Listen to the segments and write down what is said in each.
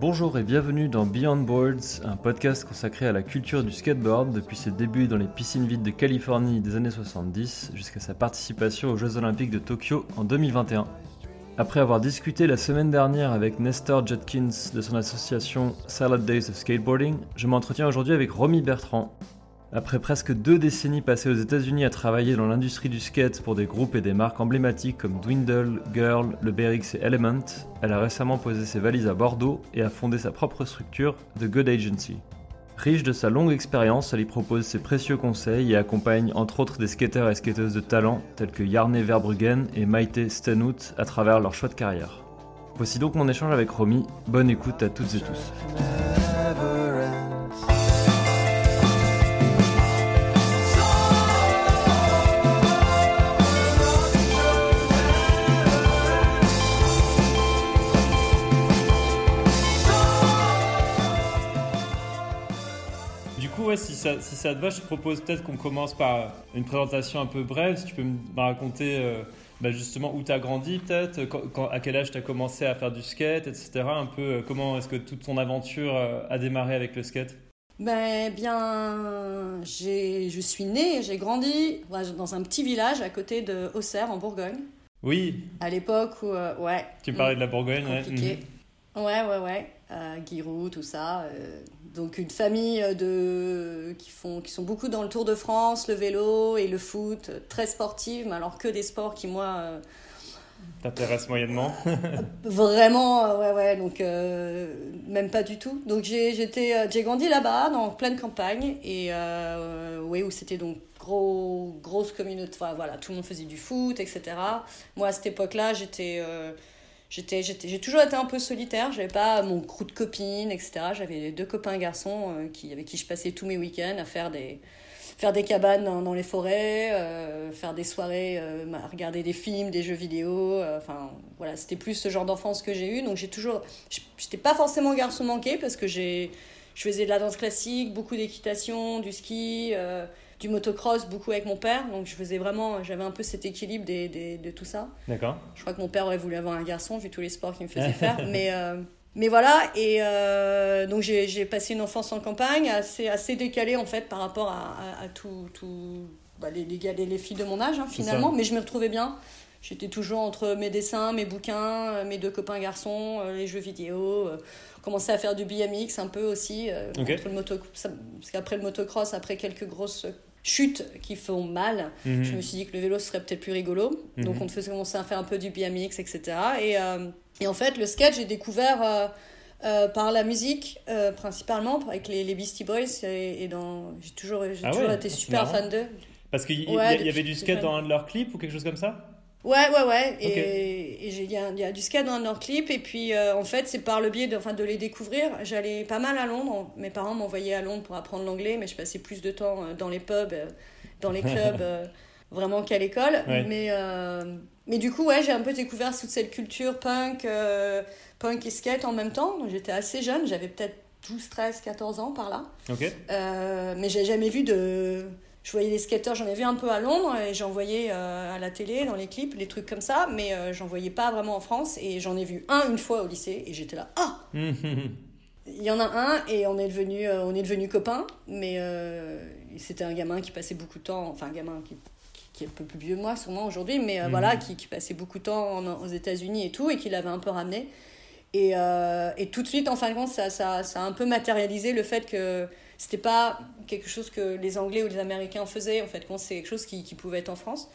Bonjour et bienvenue dans Beyond Boards, un podcast consacré à la culture du skateboard depuis ses débuts dans les piscines vides de Californie des années 70 jusqu'à sa participation aux Jeux Olympiques de Tokyo en 2021. Après avoir discuté la semaine dernière avec Nestor Judkins de son association Salad Days of Skateboarding, je m'entretiens aujourd'hui avec Romy Bertrand. Après presque deux décennies passées aux États-Unis à travailler dans l'industrie du skate pour des groupes et des marques emblématiques comme Dwindle, Girl, Le BRX et Element, elle a récemment posé ses valises à Bordeaux et a fondé sa propre structure, The Good Agency. Riche de sa longue expérience, elle y propose ses précieux conseils et accompagne entre autres des skateurs et skateuses de talent tels que Jarne Verbruggen et Maite Stenhout à travers leur choix de carrière. Voici donc mon échange avec Romy, bonne écoute à toutes et tous. Si ça, si ça te va, je te propose peut-être qu'on commence par une présentation un peu brève. Si tu peux me raconter euh, bah, justement où tu as grandi, peut-être, quand- quand- à quel âge tu as commencé à faire du skate, etc. Un peu euh, comment est-ce que toute ton aventure euh, a démarré avec le skate? Ben bien, je suis née, j'ai grandi dans un petit village à côté de Auxerre en Bourgogne. Oui, À l'époque où, euh, ouais. tu parlais de la Bourgogne. ouais. compliqué. Ouais, ouais, ouais. Euh, Guirou, tout ça. euh, donc une famille de qui font, qui sont beaucoup dans le Tour de France, le vélo et le foot, très sportive, mais alors que des sports qui moi euh. T'intéresses moyennement. Vraiment, euh, ouais, ouais, donc même pas du tout. Donc j'ai j'étais, j'ai grandi là-bas, dans pleine campagne, et où c'était donc gros, grosse communauté, enfin voilà, tout le monde faisait du foot, etc. Moi à cette époque-là, j'étais, j'étais, j'ai toujours été un peu solitaire, j'avais pas mon crew de copines, etc. J'avais deux copains garçons euh, qui, avec qui je passais tous mes week-ends à faire des faire des cabanes dans, les forêts, euh, faire des soirées, euh, regarder des films, des jeux vidéo. Enfin, voilà, c'était plus ce genre d'enfance que j'ai eu. Donc j'ai toujours, j'étais pas forcément garçon manqué parce que j'ai, je faisais de la danse classique, beaucoup d'équitation, du ski, du motocross, beaucoup avec mon père. Donc je faisais vraiment, j'avais un peu cet équilibre des, des- de tout ça. D'accord. Je crois que mon père aurait voulu avoir un garçon vu tous les sports qu'il me faisait faire. mais, euh, mais voilà, et euh, donc j'ai passé une enfance en campagne assez, assez décalée en fait par rapport à, à, à tout, tout bah, les, les, gars- les, les filles de mon âge hein, finalement. Mais je me retrouvais bien. J'étais toujours entre mes dessins, mes bouquins, euh, mes deux copains garçons, les jeux vidéo. euh, commençais à faire du BMX un peu aussi. euh, entre le moto, parce qu'après le motocross, après quelques grosses chutes qui font mal, Mhm. je me suis dit que le vélo serait peut-être plus rigolo. Donc Mhm. on faisait commencer à faire un peu du BMX, etc. Et, euh, et en fait, le skate, j'ai découvert euh, euh, par la musique, principalement, avec les, les Beastie Boys. Et, et dans... j'ai toujours, j'ai Ah toujours ouais, été super marrant. fan d'eux. Parce qu'il y, Ouais, y avait du skate dans un de leurs clips ou quelque chose comme ça? Ouais, ouais, ouais. Et, il y, a- il y a du skate dans leur clip. Et puis, euh, en fait, c'est par le biais de, enfin, de les découvrir. J'allais pas mal à Londres. Mes parents m'envoyaient à Londres pour apprendre l'anglais, mais je passais plus de temps euh, dans les pubs, euh, dans les clubs, euh, vraiment qu'à l'école. Ouais. Mais, euh, mais du coup, ouais, j'ai un peu découvert toute cette culture punk, punk et skate en même temps. J'étais assez jeune. J'avais peut-être 12, 13, 14 ans par là. Mais j'ai jamais vu de. Je voyais les skateurs, j'en ai vu un peu à Londres et j'en voyais euh, à la télé, dans les clips, les trucs comme ça, mais euh, j'en voyais pas vraiment en France et j'en ai vu un une fois au lycée et j'étais là, ah Il y en a un et on est devenu, on est devenu copains, mais euh, c'était un gamin qui passait beaucoup de temps, enfin un gamin qui, qui, est un peu plus vieux que moi sûrement aujourd'hui, mais euh, Mhm. voilà, qui, qui passait beaucoup de temps en- aux États-Unis et tout et qui l'avait un peu ramené. Et, euh, et tout de suite, en fin de compte, ça, ça, ça a un peu matérialisé le fait que c'était pas quelque chose que les Anglais ou les Américains faisaient, en fait, c'est quelque chose qui, qui pouvait être en France.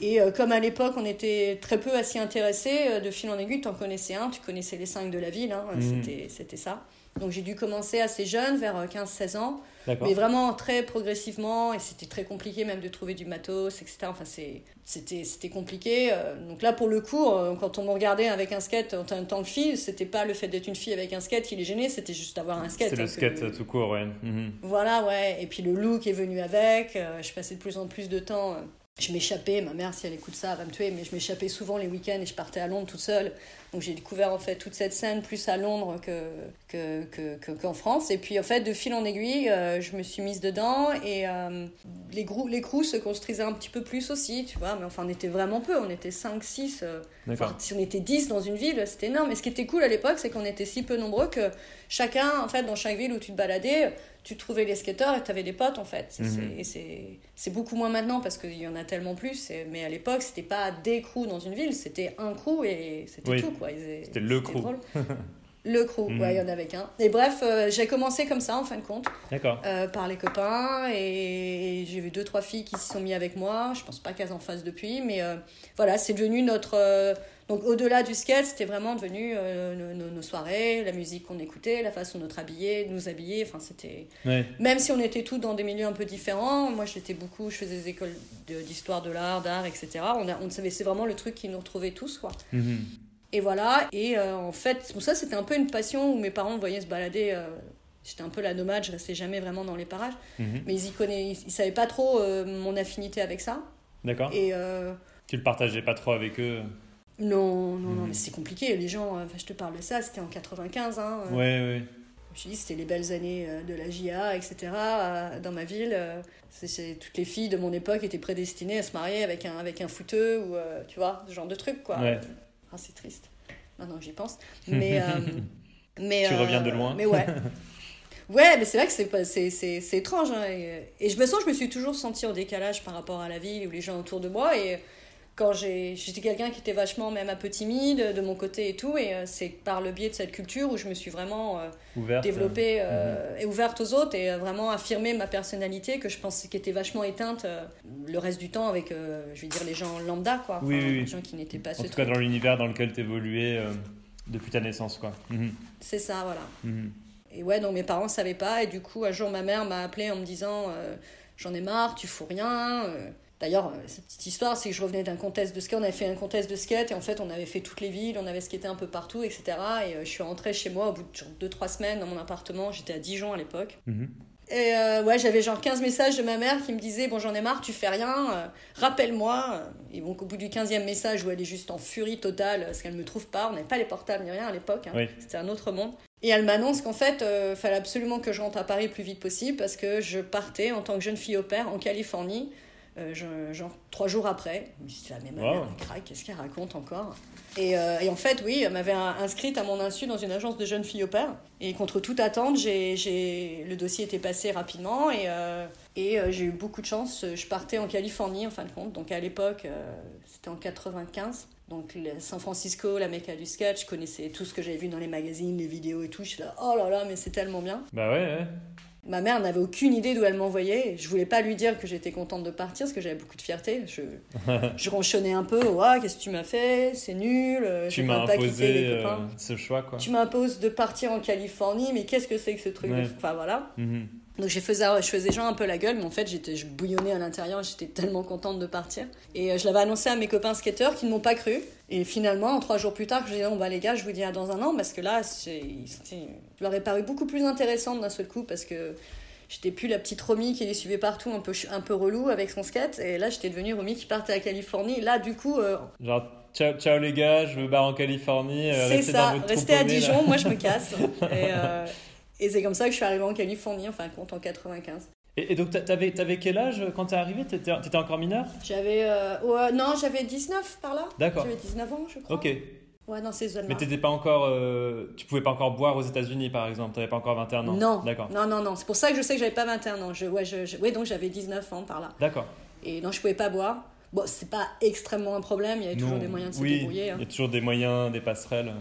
Et euh, comme à l'époque, on était très peu à s'y intéresser, euh, de fil en aiguille, tu en connaissais un, tu connaissais les cinq de la ville, hein, Mhm. c'était, ça. Donc j'ai dû commencer assez jeune, vers euh, 15-16 ans, D'accord. Mais vraiment très progressivement, et c'était très compliqué même de trouver du matos, etc. Enfin, c'est, c'était, c'était compliqué. euh, Donc là, pour le coup, euh, quand on me regardait avec un skate en tant- que fille, c'était pas le fait d'être une fille avec un skate qui les gênait, c'était juste d'avoir un skate. C'est le que- skate euh, tout court, ouais. Mhm. voilà, ouais. Et puis le look est venu avec. je passais de plus en plus de temps je m'échappais, ma mère, si elle écoute ça, elle va me tuer, mais je m'échappais souvent les week-ends et je partais à Londres toute seule. Donc j'ai découvert en fait toute cette scène plus à Londres que, que, que, que- qu'en France. Et puis en fait, de fil en aiguille, euh, je me suis mise dedans et euh, les, grou- les crews se construisaient un petit peu plus aussi, tu vois. Mais enfin, on était vraiment peu, on était 5, 6. euh. Enfin, si on était 10 dans une ville, c'était énorme. Et ce qui était cool à l'époque, c'est qu'on était si peu nombreux que chacun, en fait, dans chaque ville où tu te baladais, tu trouvais les skateurs et tu avais des potes, en fait. C'est- Mhm. c'est- beaucoup moins maintenant parce qu'il y en a tellement plus. et- mais à l'époque, c'était pas des crews dans une ville, c'était un crew et c'était Oui. tout, C'était le crew. Le crew, ouais, il y en avait qu'un. Et bref, euh, j'ai commencé comme ça, en fin de compte D'accord. euh, par les copains et, et j'ai vu deux trois filles qui s'y sont mis avec moi je pense pas qu'elles en fassent depuis mais euh, voilà c'est devenu notre donc au-delà du skate c'était vraiment devenu nos, soirées la musique qu'on écoutait la façon de nous habiller de nous habiller enfin c'était Ouais. même si on était tous dans des milieux un peu différents moi j'étais beaucoup je faisais des écoles d'histoire de l'art d'art etc on a on savait c'est vraiment le truc qui nous retrouvait tous quoi Mhm. Et voilà, et euh, en fait, pour ça, c'était un peu une passion où mes parents me voyaient se balader. euh, J'étais un peu la nomade, je restais jamais vraiment dans les parages. Mhm. Mais ils y ils, ils savaient pas trop euh, mon affinité avec ça. D'accord. Et euh, Tu le partageais pas trop avec eux? Non, non, non, Mhm. mais c'est compliqué. Les gens, je te parle de ça, c'était en 95. Hein, Ouais, ouais. Je me suis dit, c'était les belles années de la JA, etc. dans ma ville. c'est- toutes les filles de mon époque étaient prédestinées à se marier avec un, avec un footeux ou, tu vois, ce genre de truc, quoi. Ouais. Ah, c'est triste. Maintenant que j'y pense. Mais, euh, mais, Tu reviens de loin. Mais ouais. Ouais, mais c'est vrai que c'est pas- c'est c'est- c'est étrange. hein, et, et je me sens je me suis toujours sentie en décalage par rapport à la ville ou les gens autour de moi. Et quand j'étais quelqu'un qui était vachement même un peu timide de mon côté et tout. Et euh, c'est par le biais de cette culture où je me suis vraiment euh, Ouverte. développée euh, et ouverte aux autres et vraiment affirmé ma personnalité que je pensais qui était vachement éteinte euh, le reste du temps avec, je vais dire, les gens lambda, quoi. Oui, oui, oui. Les gens qui n'étaient pas En ce tout cas, dans l'univers dans lequel tu évoluais depuis ta naissance, quoi. Mhm. C'est ça, voilà. Mhm. Et ouais, donc mes parents savaient pas. Et du coup, un jour, ma mère m'a appelé en me disant J'en ai marre, tu fous rien. Euh. D'ailleurs, euh, cette petite histoire, c'est que je revenais d'un contest de skate. On avait fait un contest de skate et en fait, on avait fait toutes les villes, on avait skaté un peu partout, etc. Et euh, je suis rentrée chez moi au bout de 2-3 semaines dans mon appartement. J'étais à Dijon à l'époque. Mhm. Et euh, ouais, j'avais genre 15 messages de ma mère qui me disaient Bon, j'en ai marre, tu fais rien, euh, rappelle-moi. Et donc, au bout du 15e message où elle est juste en furie totale parce qu'elle me trouve pas, on n'avait pas les portables ni rien à l'époque, hein. Oui. c'était un autre monde. Et elle m'annonce qu'en fait, il fallait absolument que je rentre à Paris le plus vite possible parce que je partais en tant que jeune fille au père en Californie, euh, genre trois jours après. Je me suis dit, ah, mais ma Wow. mère, elle craque, qu'est-ce qu'elle raconte encore? Et, euh, et en fait, oui, elle m'avait inscrite à mon insu dans une agence de jeunes filles au père. Et contre toute attente, le dossier était passé rapidement et, euh, et j'ai eu beaucoup de chance. Je partais en Californie, en fin de compte. Donc à l'époque, c'était en 95. Donc San Francisco, la Mecca du sketch, je connaissais tout ce que j'avais vu dans les magazines, les vidéos et tout. Je suis là, oh là là, mais c'est tellement bien. Bah ouais, ouais. Ma mère n'avait aucune idée d'où elle m'envoyait. Je voulais pas lui dire que j'étais contente de partir parce que j'avais beaucoup de fierté. Je, je ronchonnais un peu. Ouais, qu'est-ce que tu m'as fait? C'est nul. euh, Tu m'as pas quitté imposé les euh, ce choix, quoi. Tu m'imposes de partir en Californie, mais qu'est-ce que c'est que ce truc de- Ouais. Enfin voilà. Mhm. Donc je faisais, je faisais genre un peu la gueule, mais en fait j'étais, je bouillonnais à l'intérieur, j'étais tellement contente de partir. Et euh, je l'avais annoncé à mes copains skateurs qui ne m'ont pas cru. Et finalement, en trois jours plus tard, je disais, bon bah les gars, je vous dis à dans un an, parce que là, je leur ai paru beaucoup plus intéressante d'un seul coup, parce que j'étais plus la petite Romy qui les suivait partout, un peu, un peu relou avec son skate. Et là, j'étais devenue Romy qui partait à Californie. Là, du coup, euh, Genre, ciao, ciao les gars, je me barre en Californie. euh, c'est ça, restez à là. Dijon, moi je me casse. et euh, et c'est comme ça que je suis arrivée en Californie, en fin de compte, en 95. Et, et donc, t'a- t'avais, t'avais quel âge quand t'es arrivé t'étais, t'étais encore mineur J'avais. euh, ouais, non, j'avais 19 par là. D'accord. J'avais 19 ans, je crois. Ok. Ouais, dans ces zones-là. Mais t'étais pas encore. euh, tu pouvais pas encore boire aux États-Unis, par exemple? T'avais pas encore 21 ans? Non. D'accord. Non, non, non. C'est pour ça que je sais que j'avais pas 21 ans. Je, ouais, je, je- ouais, donc j'avais 19 ans par là. D'accord. Et non, je pouvais pas boire. Bon, c'est pas extrêmement un problème. Il y avait toujours Non. des moyens de se oui, débrouiller. hein. Il y a toujours des moyens, des passerelles.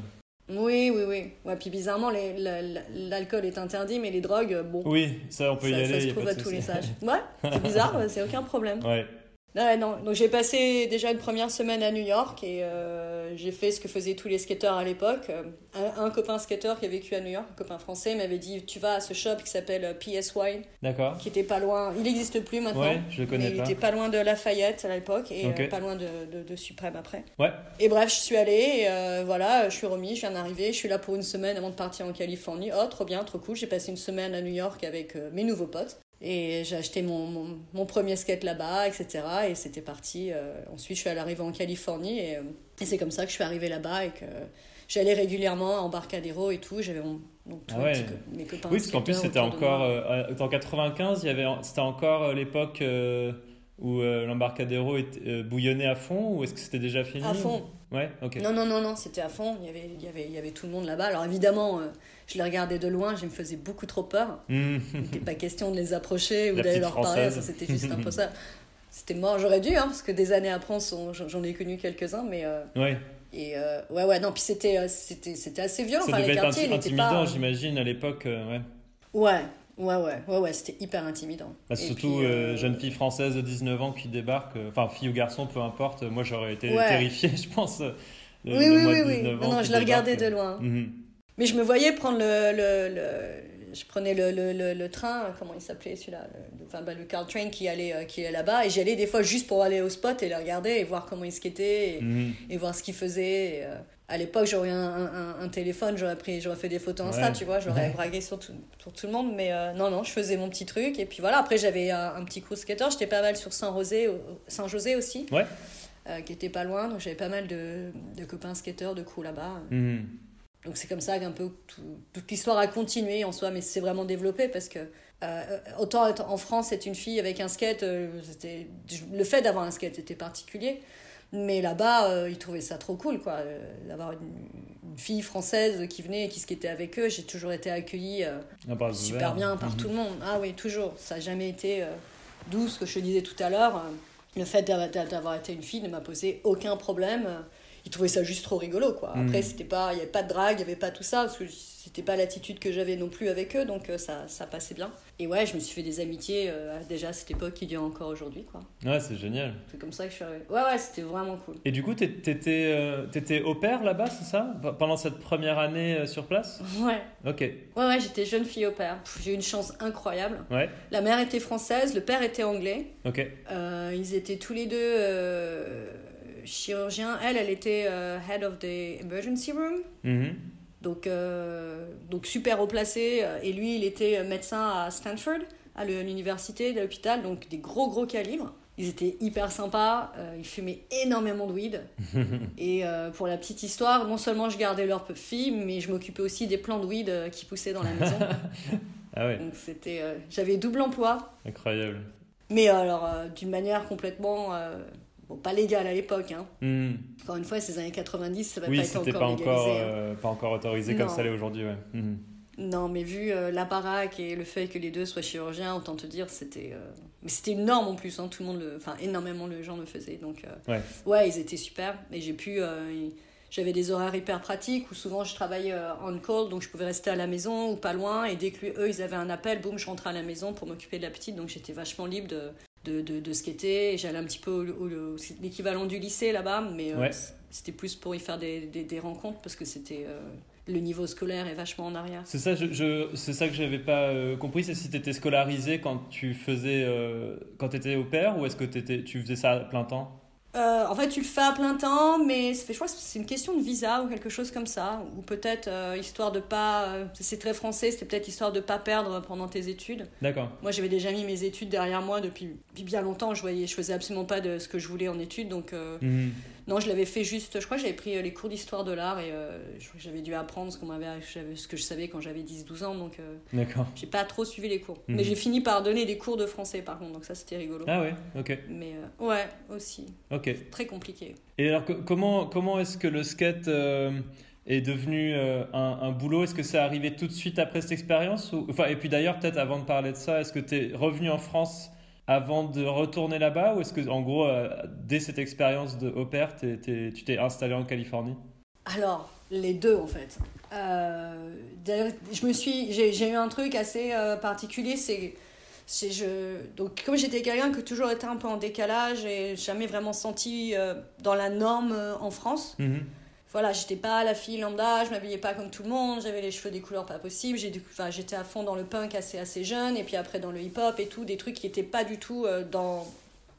Oui, oui, oui. Ouais, puis bizarrement, l'alcool est interdit, mais les drogues, bon. Oui, ça, on peut y aller. ça se trouve à tous les sages. Ouais, c'est bizarre, c'est aucun problème. Ouais. Ouais, non. Donc j'ai passé déjà une première semaine à New York et euh, j'ai fait ce que faisaient tous les skateurs à l'époque. Euh, Un, un copain skateur qui a vécu à New York, un copain français, m'avait dit tu vas à ce shop qui s'appelle euh, PSY, D'accord. qui était pas loin. Il n'existe plus maintenant. Ouais, je le mais connais il était pas loin de Lafayette à l'époque et euh, pas loin de, de, après. Ouais. Et bref, je suis allée, et, euh, voilà, je suis remis, je viens d'arriver, je suis là pour une semaine avant de partir en Californie. Oh, trop bien, trop cool. J'ai passé une semaine à New York avec mes nouveaux potes. Et j'ai acheté mon, mon, mon premier skate là-bas, etc. Et c'était parti. euh, ensuite, je suis arriver en Californie et, euh, et c'est comme ça que je suis arrivée là-bas et que j'allais régulièrement en Embarcadero et tout. J'avais mon, donc, tous Ah mes ouais. petits co- mes copains. Oui, parce qu'en plus, c'était encore. euh, en 95, il y avait, c'était encore euh, l'époque euh, où euh, l'embarcadero était, euh, bouillonnait à fond, ou est-ce que c'était déjà fini À fond. Ouais, ok. Non, non, non, non, c'était à fond. Il y, avait, il, y avait, il y avait tout le monde là-bas. Alors évidemment, euh, je les regardais de loin, je me faisais beaucoup trop peur. Hmm. Il n'était pas question de les approcher ou d'aller leur parler, ça c'était juste un peu ça. C'était mort, j'aurais dû, hein, parce que des années après, j'en ai connu quelques-uns, mais. euh, Ouais, et euh, ouais, ouais, non, puis c'était assez violent. ça Enfin, devait les être quartiers, n'étaient intimidant, pas. j'imagine, à l'époque. ouais. Ouais, ouais, ouais, ouais, ouais, c'était hyper intimidant. Bah, surtout puis, euh, euh, jeune fille française de 19 ans qui débarque, euh, enfin fille ou garçon, peu importe. Moi, j'aurais été Ouais. terrifié, je pense. Oui, oui, oui, oui. 19 Non, je le regardais de loin. Mhm. Mais je me voyais prendre le. le, le- je prenais le, le, le, train, comment il s'appelait celui-là le, enfin, bah, le car train qui allait, qui est là-bas. Et j'y allais des fois juste pour aller au spot et les regarder et voir comment ils skataient et, Mhm. et voir ce qu'ils faisaient. Et, à l'époque, j'aurais eu un, un, un téléphone, j'aurais pris, j'aurais fait des photos Insta, Ouais. tu vois, j'aurais bragué sur tout, pour tout le monde. Mais euh, non, non, je faisais mon petit truc. Et puis voilà, après, j'avais un, un petit crew skater. J'étais pas mal sur Saint-José, Saint-José aussi, Ouais. euh, qui était pas loin. Donc j'avais pas mal de, de copains skateurs, de crew là-bas. Mhm. Donc c'est comme ça qu'un peu tout- toute l'histoire a continué en soi, mais c'est vraiment développé parce que euh, autant être en France, être une fille avec un skate, c'était le fait d'avoir un skate était particulier, mais là-bas euh, ils trouvaient ça trop cool quoi, euh, d'avoir une, une fille française qui venait et qui skatait avec eux. J'ai toujours été accueillie euh, Ah, super bien par Mhm. tout le monde. Ah oui, toujours. Ça n'a jamais été doux, ce que je disais tout à l'heure. Le fait d'avoir été une fille ne m'a posé aucun problème. Ils trouvaient ça juste trop rigolo, quoi. Après, Mhm. c'était pas, il n'y avait pas de drague, il n'y avait pas tout ça, parce que c'était pas l'attitude que j'avais non plus avec eux, donc euh, ça, ça passait bien. Et ouais, je me suis fait des amitiés euh, déjà à cette époque qui durent encore aujourd'hui, quoi. Ouais, c'est génial. C'est comme ça que je suis arrivée. Ouais, ouais, c'était vraiment cool. Et du coup, t'é- t'étais euh, t'étais au pair là-bas, c'est ça? Pendant cette première année euh, sur place? Ouais, Ok. ouais, ouais, j'étais jeune fille au. Pff, J'ai eu une chance incroyable. Ouais, La mère était française, le père était anglais. ok. Ils étaient tous les deux euh, chirurgiens. Elle, elle était euh, head of the emergency room. Mhm. Donc, euh, donc super haut placé. Et lui, il était médecin à Stanford, à l'université, de l'hôpital. Donc des gros, gros calibres. Ils étaient hyper sympas. euh, ils fumaient énormément de weed. Et euh, pour la petite histoire, non seulement je gardais leur fille, mais je m'occupais aussi des plants de weed euh, qui poussaient dans la maison. Ah ouais, donc c'était, euh, j'avais double emploi. incroyable. Mais alors, euh, d'une manière complètement. Bon, pas légale à l'époque, hein. Mhm. Encore une fois, ces années 90, ça va Oui, pas être encore pas encore, légalisé. hein. euh, pas encore autorisé comme ça l'est aujourd'hui, ouais. Mhm. Non, mais vu euh, la baraque et le fait que les deux soient chirurgiens, autant te dire, c'était. euh, Mais c'était une norme en plus, hein, tout le monde le. Enfin, énormément de gens le faisaient. Donc, euh, Ouais. ouais, ils étaient super. Et j'ai pu. euh, y- J'avais des horaires hyper pratiques où souvent je travaillais on call, donc je pouvais rester à la maison ou pas loin. Et dès que lui- eux, ils avaient un appel, boum, je rentrais à la maison pour m'occuper de la petite. Donc j'étais vachement libre de, de, de, de skater. J'allais un petit peu au, l'équivalent du lycée là-bas, mais euh, Ouais. c'était plus pour y faire des, des, des rencontres parce que c'était. euh, le niveau scolaire est vachement en arrière. C'est ça, je, je- c'est ça que j'avais pas euh, compris, c'est si tu étais scolarisé quand tu faisais, euh, quand étais au pair ou est-ce que tu faisais ça à plein temps? Euh, en fait, tu le fais à plein temps, mais je crois que c'est une question de visa ou quelque chose comme ça. Ou peut-être euh, histoire de pas. euh, c'est très français, c'était peut-être histoire de pas perdre pendant tes études. D'accord. Moi, j'avais déjà mis mes études derrière moi depuis, depuis bien longtemps. Je voyais, je faisais absolument pas de ce que je voulais en études. Donc, Mhm. Non, je l'avais fait juste. Je crois que j'avais pris euh, les cours d'histoire de l'art et euh, j'avais dû apprendre ce, qu'on m'avait, j'avais- ce que je savais quand j'avais 10-12 ans. Donc, euh, D'accord. j'ai pas trop suivi les cours. Mhm. Mais j'ai fini par donner des cours de français par contre. Donc, ça, c'était rigolo. Ah ouais, ok, Mais euh, ouais, aussi. ok. Très compliqué. Et alors, co- comment, comment est-ce que le skate euh, est devenu euh, un, un boulot? Est-ce que c'est arrivé tout de suite après cette expérience ou... enfin, Et puis d'ailleurs, peut-être avant de parler de ça, est-ce que tu es revenu en France avant de retourner là-bas Ou est-ce que, en gros, euh, dès cette expérience de au pair, tu t'es installé en Californie? Alors, les deux en fait. Euh, d'ailleurs, je me suis, j'ai, eu un truc assez euh, particulier, c'est, je, donc comme j'étais quelqu'un qui a toujours été un peu en décalage et jamais vraiment senti euh, dans la norme en France. Mhm. Voilà, j'étais pas la fille lambda, je m'habillais pas comme tout le monde, j'avais les cheveux des couleurs pas possibles, j'ai, du- enfin, j'étais à fond dans le punk assez assez jeune et puis après dans le hip hop et tout, des trucs qui étaient pas du tout euh, dans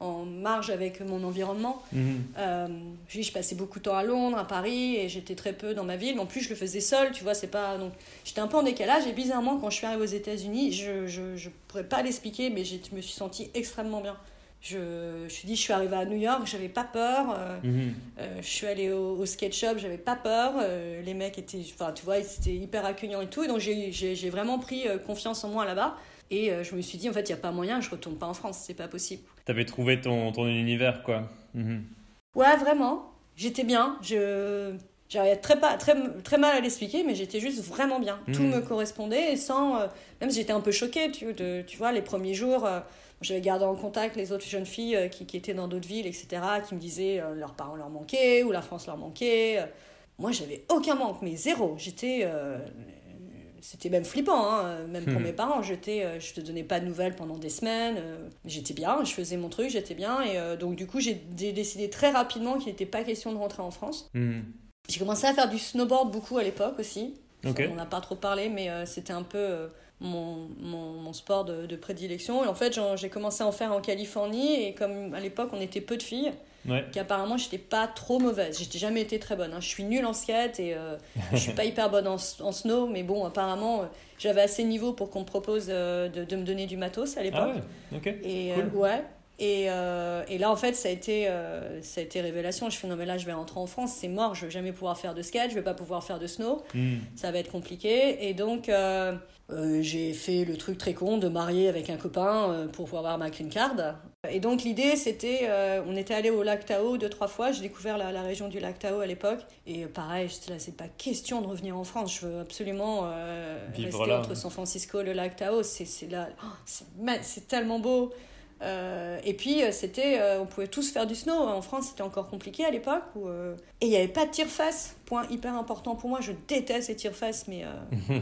en marge avec mon environnement. Mhm. Euh, je, passais beaucoup de temps à Londres, à Paris, et j'étais très peu dans ma ville. Mais en plus, je le faisais seule, tu vois, c'est pas. Donc, j'étais un peu en décalage. Et bizarrement, quand je suis arrivée aux États-Unis, je, je, je pourrais pas l'expliquer, mais je me suis sentie extrêmement bien. Je, je me suis dit, je suis arrivée à New York, j'avais pas peur. euh, Mhm. euh, je suis allée au, au skate shop, j'avais pas peur. euh, les mecs étaient, enfin, tu vois, ils étaient hyper accueillants et tout. Et donc, j'ai- j'ai j'ai vraiment pris confiance en moi là-bas. Et je me suis dit, en fait, il n'y a pas moyen, je retourne pas en France, c'est pas possible. T'avais trouvé ton, ton univers, quoi. Mhm. Ouais, vraiment. J'étais bien. Je j'arrivais très pas très très mal à l'expliquer, mais j'étais juste vraiment bien. Tout Mhm. me correspondait et sans euh, même si j'étais un peu choquée, tu, de, tu vois, les premiers jours. euh, j'avais gardé en contact les autres jeunes filles euh, qui, qui étaient dans d'autres villes, etc., qui me disaient euh, leurs parents leur manquaient ou la France leur manquait. Euh, Moi, j'avais aucun manque, mais zéro. J'étais. euh, c'était même flippant, hein, même pour Hmm. mes parents. J'étais, je te donnais pas de nouvelles pendant des semaines. j'étais bien, je faisais mon truc, j'étais bien. Et euh, donc, du coup, j'ai décidé très rapidement qu'il n'était pas question de rentrer en France. Mhm. J'ai commencé à faire du snowboard beaucoup à l'époque aussi. On n'a pas trop parlé, mais c'était un peu mon, mon, mon sport de, de prédilection. Et en fait, j'ai commencé à en faire en Californie. Et comme à l'époque, on était peu de filles, Ouais. qu'apparemment, j'étais pas trop mauvaise. J'ai jamais été très bonne. hein. Je suis nulle en skate et euh, je suis pas hyper bonne en, snow. Mais bon, apparemment, euh, j'avais assez de niveau pour qu'on me propose euh, de, de me donner du matos à l'époque. Ah ouais, ok. Et Cool. euh, ouais. Et, euh, et là, en fait, ça a, été, euh, ça a été révélation. Je fais non, mais là, je vais rentrer en France, c'est mort, je vais jamais pouvoir faire de skate, je vais pas pouvoir faire de snow, Mhm. ça va être compliqué. Et donc, euh, euh, j'ai fait le truc très con de marier avec un copain euh, pour pouvoir avoir ma green card. Et donc, l'idée, c'était, euh, on était allé au lac Tao deux, trois fois, j'ai découvert la, la région du lac Tao à l'époque. Et pareil, j'étais là, c'est pas question de revenir en France, je veux absolument Vivre rester là. entre San Francisco et le lac Tao, c'est là, oh, c'est tellement beau. Euh, et puis c'était, euh, on pouvait tous faire du snow. En France, c'était encore compliqué à l'époque. euh, Et il n'y avait pas de tire-face. Point hyper important pour moi. Je déteste les tire-face, mais euh,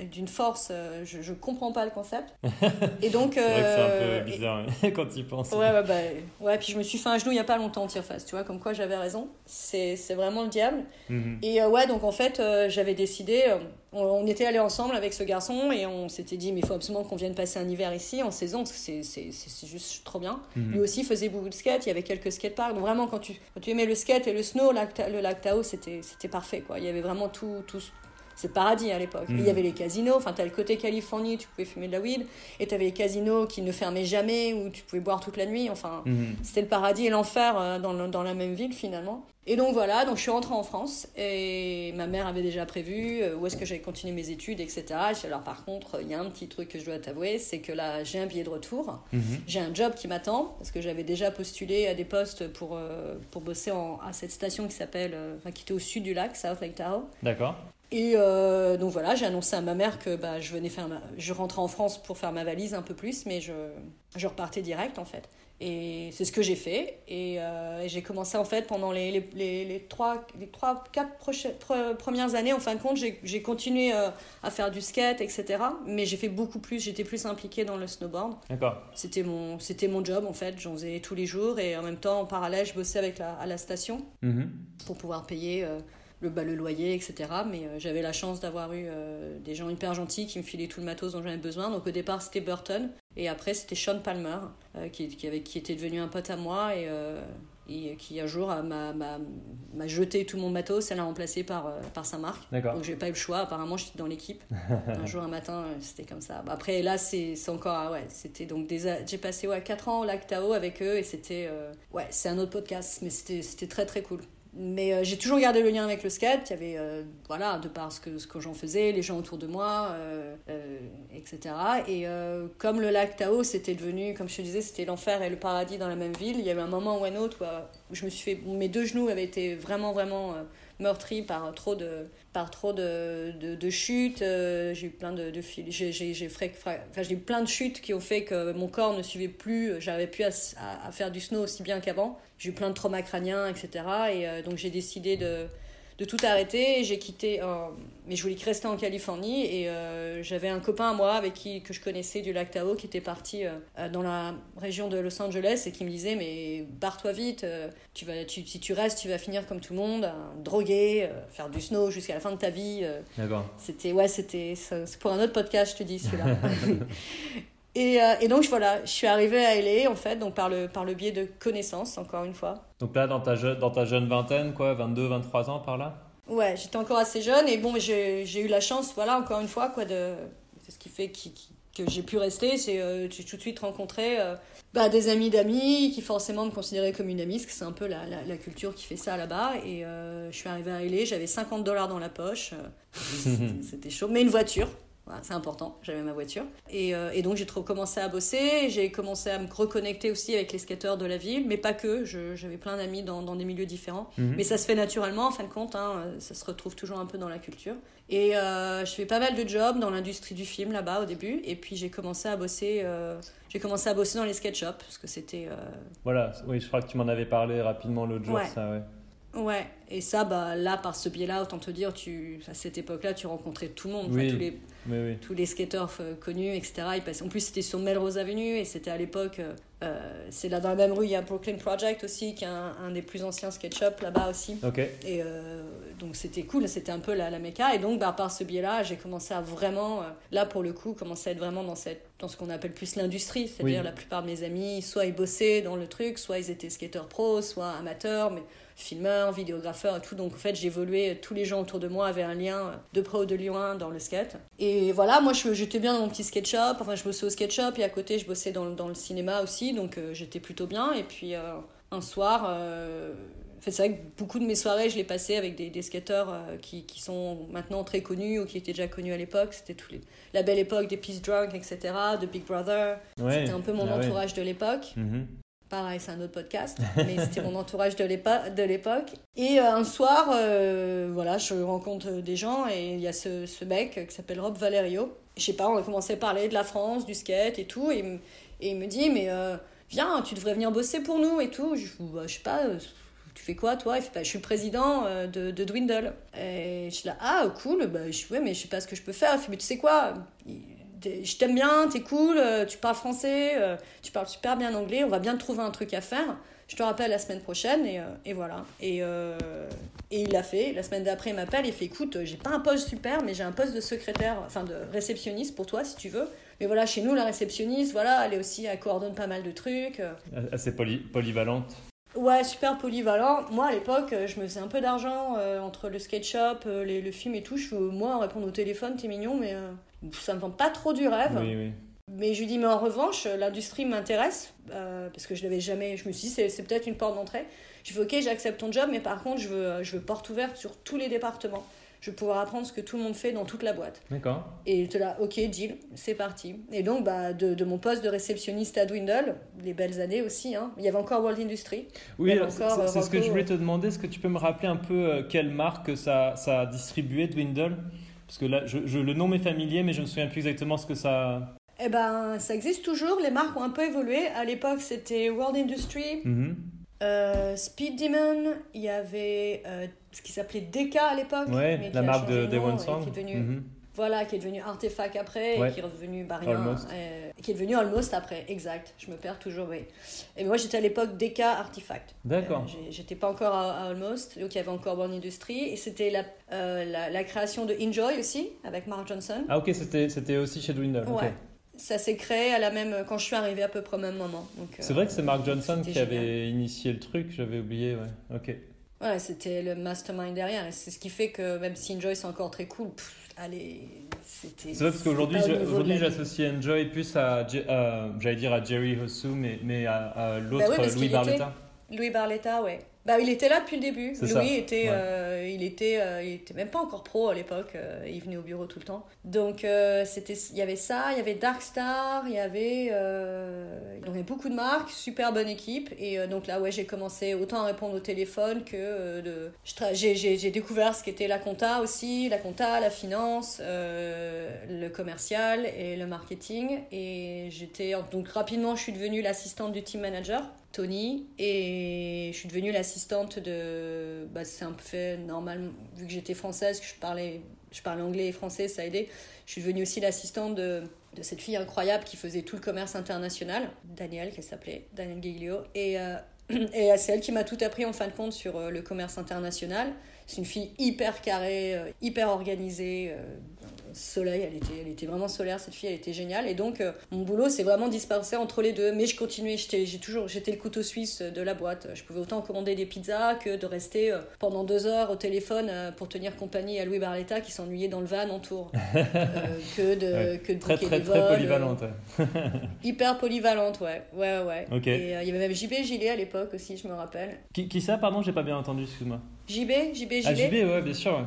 d'une force, euh, je, je comprends pas le concept. Et donc, C'est un euh, peu et- bizarre ouais, quand tu y penses. Ouais, ouais, bah, ouais, puis je me suis fait un genou il y a pas longtemps en tire-face, tu vois, comme quoi j'avais raison. C'est vraiment le diable. Mhm. Et euh, ouais, donc en fait, euh, j'avais décidé, euh, on, on était allés ensemble avec ce garçon et on s'était dit, mais il faut absolument qu'on vienne passer un hiver ici en saison, parce que c'est- juste trop bien. Mhm. Lui aussi faisait beaucoup de skate, il y avait quelques skateparks. Donc vraiment, quand tu, quand tu aimais le skate et le snow, le lac Tao, c'était c'était parfait, quoi. Il y avait vraiment tout. tout c'est le paradis à l'époque. Il y avait les casinos, enfin, t'as le côté Californie, tu pouvais fumer de la weed, et t'avais les casinos qui ne fermaient jamais, où tu pouvais boire toute la nuit, enfin, Mhm. c'était le paradis et l'enfer euh, dans, le- dans la même ville finalement. Et donc voilà, donc je suis rentrée en France et ma mère avait déjà prévu euh, où est-ce que j'allais continuer mes études, etc. Alors par contre, il y a un petit truc que je dois t'avouer, c'est que là j'ai un billet de retour, Mhm. j'ai un job qui m'attend parce que j'avais déjà postulé à des postes pour, euh, pour bosser en- à cette station qui s'appelle, enfin, qui était au sud du lac, South Lake Tahoe. D'accord. Et euh, donc voilà, j'ai annoncé à ma mère que bah, je venais faire ma... je rentrais en France pour faire ma valise un peu plus, mais je, je repartais direct en fait. Et c'est ce que j'ai fait. Et, euh, et j'ai commencé en fait pendant les, les, les, les trois, les trois, quatre prochaines, pre- premières années, en fin de compte, j'ai continué euh, à faire du skate, etc. Mais j'ai fait beaucoup plus, j'étais plus impliquée dans le snowboard. D'accord. C'était mon, mon job en fait, j'en faisais tous les jours et en même temps, en parallèle, je bossais avec la, à la station Mhm. pour pouvoir payer euh, le, bah, le loyer, etc. Mais euh, j'avais la chance d'avoir eu euh, des gens hyper gentils qui me filaient tout le matos dont j'avais besoin. Donc au départ, c'était Burton. Et après, c'était Sean Palmer, euh, qui, qui, avait, qui était devenu un pote à moi et, et qui un jour m'a, jeté tout mon matos. Elle l'a remplacé par, par sa marque. Donc j'ai pas eu le choix. Apparemment, j'étais dans l'équipe. un jour, un matin, c'était comme ça. Après, là, c'est encore. ah ouais, c'était donc J'ai passé ouais, 4 ans au Lac Tao avec eux et c'était. ouais, c'est un autre podcast, mais c'était très très cool. Mais euh, j'ai toujours gardé le lien avec le skate. Il y avait, euh, voilà, de par ce que, ce que j'en faisais, les gens autour de moi, euh, euh, etc. Et comme le lac Tao, c'était devenu, comme je te disais, c'était l'enfer et le paradis dans la même ville, il y avait un moment ou un autre où, où je me suis fait. Mes deux genoux avaient été vraiment, vraiment euh, meurtris par trop de, par trop de, de, de chutes. euh, j'ai eu plein de, de j'ai, j'ai, j'ai, enfin, j'ai eu plein de chutes qui ont fait que mon corps ne suivait plus. J'avais plus à- à faire du snow aussi bien qu'avant. J'ai eu plein de traumas crâniens, etc. Et euh, donc j'ai décidé de, de tout arrêter. J'ai quitté, euh, mais je voulais rester en Californie. Et euh, j'avais un copain à moi avec qui que je connaissais du lac Tahoe qui était parti euh, dans la région de Los Angeles et qui me disait mais barre-toi vite. euh, tu vas, tu, si tu restes, tu vas finir comme tout le monde, un drogué, faire du snow jusqu'à la fin de ta vie. D'accord. c'était ouais, c'était c'est pour un autre podcast, je te dis celui-là. Et, euh, et donc voilà, je suis arrivée à LA en fait, donc par le, par le biais de connaissances, encore une fois. Donc là, dans ta, je- dans ta jeune vingtaine, quoi, 22, 23 ans par là? Ouais, j'étais encore assez jeune et bon, j'ai eu la chance, voilà, encore une fois, quoi, de. C'est ce qui fait qui- qui- que j'ai pu rester. C'est euh, j'ai tout de suite rencontré euh, bah, des amis d'amis qui forcément me considéraient comme une amie, parce que c'est un peu la, la, la culture qui fait ça là-bas. Et je suis arrivée à LA, j'avais 50 dollars dans la poche. C'était chaud, mais une voiture. Voilà, c'est important, j'avais ma voiture. Et, euh, et donc j'ai commencé à bosser, j'ai commencé à me reconnecter aussi avec les skateurs de la ville, mais pas que, j'avais plein d'amis dans, dans des milieux différents. Mhm. Mais ça se fait naturellement, en fin de compte, hein, ça se retrouve toujours un peu dans la culture. Et euh, je fais pas mal de jobs dans l'industrie du film là-bas au début, et puis j'ai commencé à bosser, euh, j'ai commencé à bosser dans les sketch shops, parce que c'était... Voilà, oui, je crois que tu m'en avais parlé rapidement l'autre jour, Ouais. ça, ouais. Ouais, et ça, bah, là, par ce biais-là, autant te dire, tu, à cette époque-là, tu rencontrais tout le monde, enfin, tous les, Oui, tous les skateurs euh, connus, etc. Ils passaient... En plus, c'était sur Melrose Avenue et c'était à l'époque. euh, euh, c'est là dans la même rue, il y a Brooklyn Project aussi, qui est un, un des plus anciens sketch shops là-bas aussi. Et euh, donc c'était cool, c'était un peu la, la méca. Et donc, bah, par ce biais-là, j'ai commencé à vraiment, là pour le coup, commencer à être vraiment dans, cette, dans ce qu'on appelle plus l'industrie. C'est-à-dire Oui. la plupart de mes amis, soit ils bossaient dans le truc, soit ils étaient skateurs pros, soit amateurs, mais filmeurs, vidéographeurs et tout. Donc en fait, j'évoluais, tous les gens autour de moi avaient un lien de près ou de loin dans le skate. Et voilà, moi je- j'étais bien dans mon petit skate shop, enfin je bossais au skate shop et à côté je bossais dans, le- dans le cinéma aussi, donc euh, j'étais plutôt bien. Et puis euh, un soir, euh, c'est vrai que beaucoup de mes soirées, je les passais avec des, des skateurs euh, qui, qui sont maintenant très connus ou qui étaient déjà connus à l'époque. C'était tous les, la belle époque des Peace Drunk, etc., de Big Brother. Ouais. C'était un peu mon Ah ouais. entourage de l'époque. Mhm. Pareil, c'est un autre podcast, mais c'était mon entourage de l'époque. Et euh, un soir, euh, voilà, je rencontre des gens et il y a ce, ce mec qui s'appelle Rob Valerio. Je sais pas, on a commencé à parler de la France, du skate et tout, et, il me- et il me dit, mais euh, viens, tu devrais venir bosser pour nous et tout. Je, bah, je sais pas, tu fais quoi toi? Il fait, bah, je suis le président de, de Dwindle. Et je suis là, ah cool, bah, je, ouais, mais je sais pas ce que je peux faire. Il fait, mais tu sais quoi? Il- je t'aime bien, t'es cool, euh, tu parles français, euh, tu parles super bien anglais, on va bien trouver un truc à faire. Je te rappelle la semaine prochaine et, euh, et voilà. Et, et il l'a fait. La semaine d'après, il m'appelle et fait écoute, j'ai pas un poste super, mais j'ai un poste de secrétaire, enfin de réceptionniste pour toi si tu veux. Mais voilà, chez nous, la réceptionniste, voilà, elle est aussi, elle coordonne pas mal de trucs. Assez poly- polyvalente. Ouais, super polyvalent. Moi, à l'époque, euh, je me faisais un peu d'argent euh, entre le skate shop, euh, les, le film et tout. Je, moi, répondre au téléphone, t'es mignon, mais euh, ça me vend pas trop du rêve. Oui, oui. Mais je lui dis, mais en revanche, l'industrie m'intéresse, parce que je l'avais jamais. Je me suis dit, c'est, c'est peut-être une porte d'entrée. Je fais, ok, j'accepte ton job, mais par contre, je veux, je veux porte ouverte sur tous les départements. Je veux pouvoir apprendre ce que tout le monde fait dans toute la boîte. D'accord. Et j'étais là, ok, deal, c'est parti. Et donc, bah, de, de mon poste de réceptionniste à Dwindle, les belles années aussi, hein. il y avait encore World Industry. Oui, c'est ce que je voulais te demander. Est-ce que tu peux me rappeler un peu euh, quelle marque ça, ça a distribué, Dwindle? Parce que là, je, je- le nom m'est familier, mais je me souviens plus exactement ce que ça. Eh ben, ça existe toujours, les marques ont un peu évolué. À l'époque, c'était World Industry, Mhm. Euh, Speed Demon, il y avait euh, ce qui s'appelait DK à l'époque. Ouais, mais la marque de, de One Song. Qui est devenu, Mhm. Voilà, qui est devenu Artefact après, Ouais. et qui est devenu bah, rien, Almost. euh, qui est devenu Almost après, exact. Je me perds toujours, oui. Et moi, j'étais à l'époque DK Artefact. D'accord. J'étais pas encore à, à Almost, donc il y avait encore World Industry, et c'était la, la, la création de Enjoy aussi, avec Mark Johnson. Ah, ok, c'était aussi chez Dwindle. Ouais. Ça s'est créé à la même quand je suis arrivée à peu près au même moment. C'est euh, vrai que c'est Mark Johnson qui génial. avait initié le truc, j'avais oublié, ouais. Ok. Ouais, c'était le mastermind derrière. Et c'est ce qui fait que même si Enjoy c'est encore très cool, pff, allez, c'était. C'est vrai parce qu'aujourd'hui, j'associe Enjoy plus à, j'allais dire à Jerry Hossou, mais, mais à, à l'autre Bah parce Louis Barletta. Louis Barletta, ouais. Bah, il était là depuis le début. Louis ça, était, ouais. euh, il était, euh, il était même pas encore pro à l'époque. euh, il venait au bureau tout le temps. Donc c'était, il y avait ça, il y avait Darkstar, il y avait, euh, il y avait beaucoup de marques, super bonne équipe. Et donc là, ouais, j'ai commencé autant à répondre au téléphone que de, j'ai, découvert ce qu'était la compta aussi, la compta, la finance, le commercial et le marketing. Et j'étais donc rapidement, je suis devenue l'assistante du team manager. Tony et je suis devenue l'assistante de bah, c'est un peu fait normal. Vu que j'étais française que je parlais je parlais anglais et français ça a aidé. Je suis devenue aussi l'assistante de, de cette fille incroyable qui faisait tout le commerce international. Danielle qu'elle s'appelait Danielle Giglio. Et euh, et c'est elle qui m'a tout appris en fin de compte sur euh, le commerce international. C'est une fille hyper carrée euh, hyper organisée soleil, elle était, elle était vraiment solaire, cette fille, elle était géniale. Et donc, euh, mon boulot s'est vraiment dispersé entre les deux. Mais je continuais, j'étais, j'ai toujours, j'étais le couteau suisse de la boîte. Je pouvais autant commander des pizzas que de rester euh, pendant deux heures au téléphone euh, pour tenir compagnie à Louis Barletta qui s'ennuyait dans le van en tour. Que de, Ouais. que de Très, très, des très vols, polyvalente. ouais. euh, hyper polyvalente, ouais. Ouais, ouais. Et il y avait même JB Gilet à l'époque aussi, je me rappelle. Qui, qui ça, pardon J'ai pas bien entendu, excuse-moi. JB, JB Gilet. Ah, JB, ouais, bien sûr. ouais.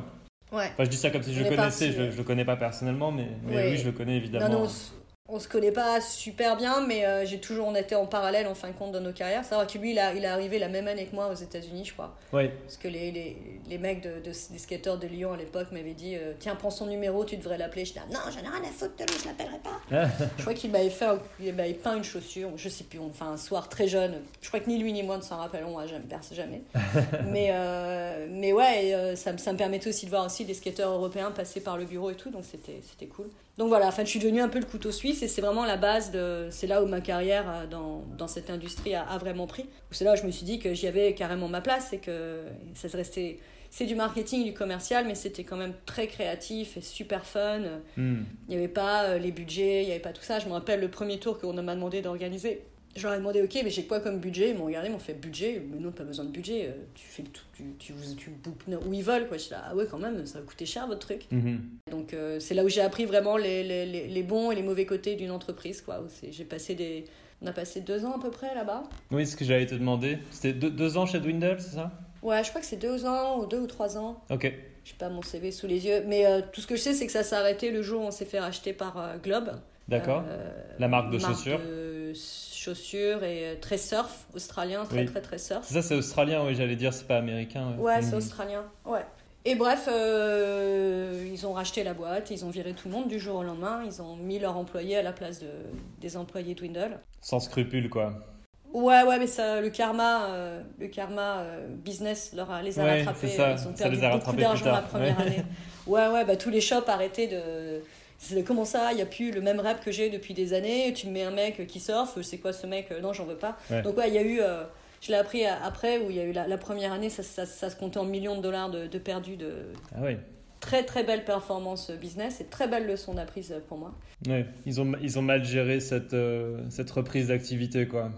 Ouais. Enfin, je dis ça comme si je le connaissais, je, je le connais pas personnellement, mais, oui, je le connais évidemment. Non, non, on, se connaît pas super bien, mais euh, j'ai toujours, on était en parallèle en fin de compte dans nos carrières. C'est vrai que lui, il, a, il est arrivé la même année que moi aux États-Unis, je crois. Parce que les, les, les mecs de, de- des skateurs de Lyon à l'époque m'avaient dit euh, Tiens, prends son numéro, tu devrais l'appeler. Je dis Non, j'en ai rien à foutre de lui, je l'appellerai pas. je crois qu'il m'avait fait, il m'avait peint une chaussure, je sais plus, enfin un soir très jeune. Je crois que ni lui ni moi ne s'en rappellons, à jamais, jamais. mais, euh, mais ouais, euh, ça, me- ça me permettait aussi de voir aussi des skateurs européens passer par le bureau et tout, donc c'était cool. Donc voilà, enfin, je suis devenue un peu le couteau suisse c'est vraiment la base de. C'est là où ma carrière euh, dans, dans cette industrie a, a vraiment pris. C'est là où je me suis dit que j'y avais carrément ma place et que ça se restait. C'est du marketing, du commercial, mais c'était quand même très créatif et super fun. Hmm. Il n'y avait pas euh, les budgets, il n'y avait pas tout ça. Je me rappelle le premier tour qu'on m'a demandé d'organiser. Je leur ai demandé, ok, mais j'ai quoi comme budget? Ils m'ont regardé, ils m'ont fait budget? Mais non, pas besoin de budget. euh, Tu fais tout, tu, tu, où ils veulent. Quoi. Je suis là, ah ouais, quand même, ça va coûter cher votre truc. Mhm. Donc euh, c'est là où j'ai appris vraiment les, les, les, les bons et les mauvais côtés d'une entreprise. Quoi. J'ai passé des... On a passé deux ans à peu près là-bas. Oui, c'est ce que j'allais te demander. C'était deux, deux ans chez Dwindle, c'est ça? Ouais, je crois que c'est deux ans ou deux ou trois ans. Ok. J'ai pas mon CV sous les yeux. Mais euh, tout ce que je sais, c'est que ça s'est arrêté le jour où on s'est fait racheter par euh, Globe. D'accord. Euh, La marque de marque chaussures. de chaussures et euh, très surf, australien, très Oui. très très surf. Ça, c'est australien, oui, j'allais dire, c'est pas américain. Ouais, c'est Mhm. australien. Ouais. Et bref, euh, ils ont racheté la boîte, ils ont viré tout le monde du jour au lendemain, ils ont mis leurs employés à la place de, des employés Dwindle. Sans scrupule, quoi. Ouais, ouais, mais ça, le karma, euh, le karma euh, business leur a, les a Ouais, rattrapés. c'est ça, Ils ont ça perdu les a beaucoup rattrapés plus d'argent la première Ouais. année. Ouais, ouais, bah tous les shops arrêtaient de. C'est comment ça, il n'y a plus le même rap que j'ai depuis des années. Tu me mets un mec qui surfe, c'est quoi ce mec Non, j'en veux pas. Ouais. Donc, ouais, il y a eu. euh, je l'ai appris après, où il y a eu la, la première année, ça, ça, ça se comptait en millions de dollars de, de perdus, de Ah oui. très très belle performance business et très belle leçon d'apprise pour moi. Ouais. Ils, ont, ils ont mal géré cette, euh, cette reprise d'activité, quoi.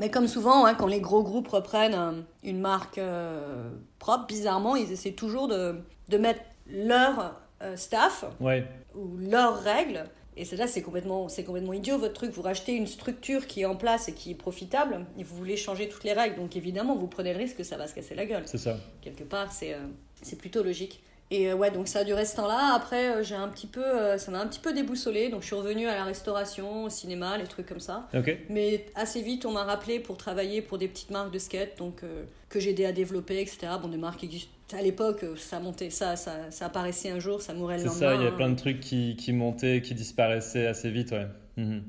Mais comme souvent, hein, quand les gros groupes reprennent euh, une marque euh, propre, bizarrement, ils essaient toujours de, de mettre leur euh, staff Ouais. Ou leurs règles. Et c'est là, c'est complètement, c'est complètement idiot votre truc. Vous rachetez une structure qui est en place et qui est profitable, et vous voulez changer toutes les règles. Donc évidemment, vous prenez le risque que ça va se casser la gueule. C'est ça. Quelque part, c'est euh, c'est plutôt logique. Et euh, ouais, donc ça a duré ce temps-là. Après, euh, j'ai un petit peu, euh, ça m'a un petit peu déboussolé. Donc je suis revenue à la restauration, au cinéma, les trucs comme ça. Ok. Mais assez vite, on m'a rappelé pour travailler pour des petites marques de skate, donc que j'ai aidé à développer, etc. Bon, des marques qui existent. À l'époque, euh, ça montait, ça, ça, ça apparaissait un jour, ça mourait le C'est lendemain. ça, il y a plein de trucs qui, qui montaient, qui disparaissaient assez vite, ouais. Mhm.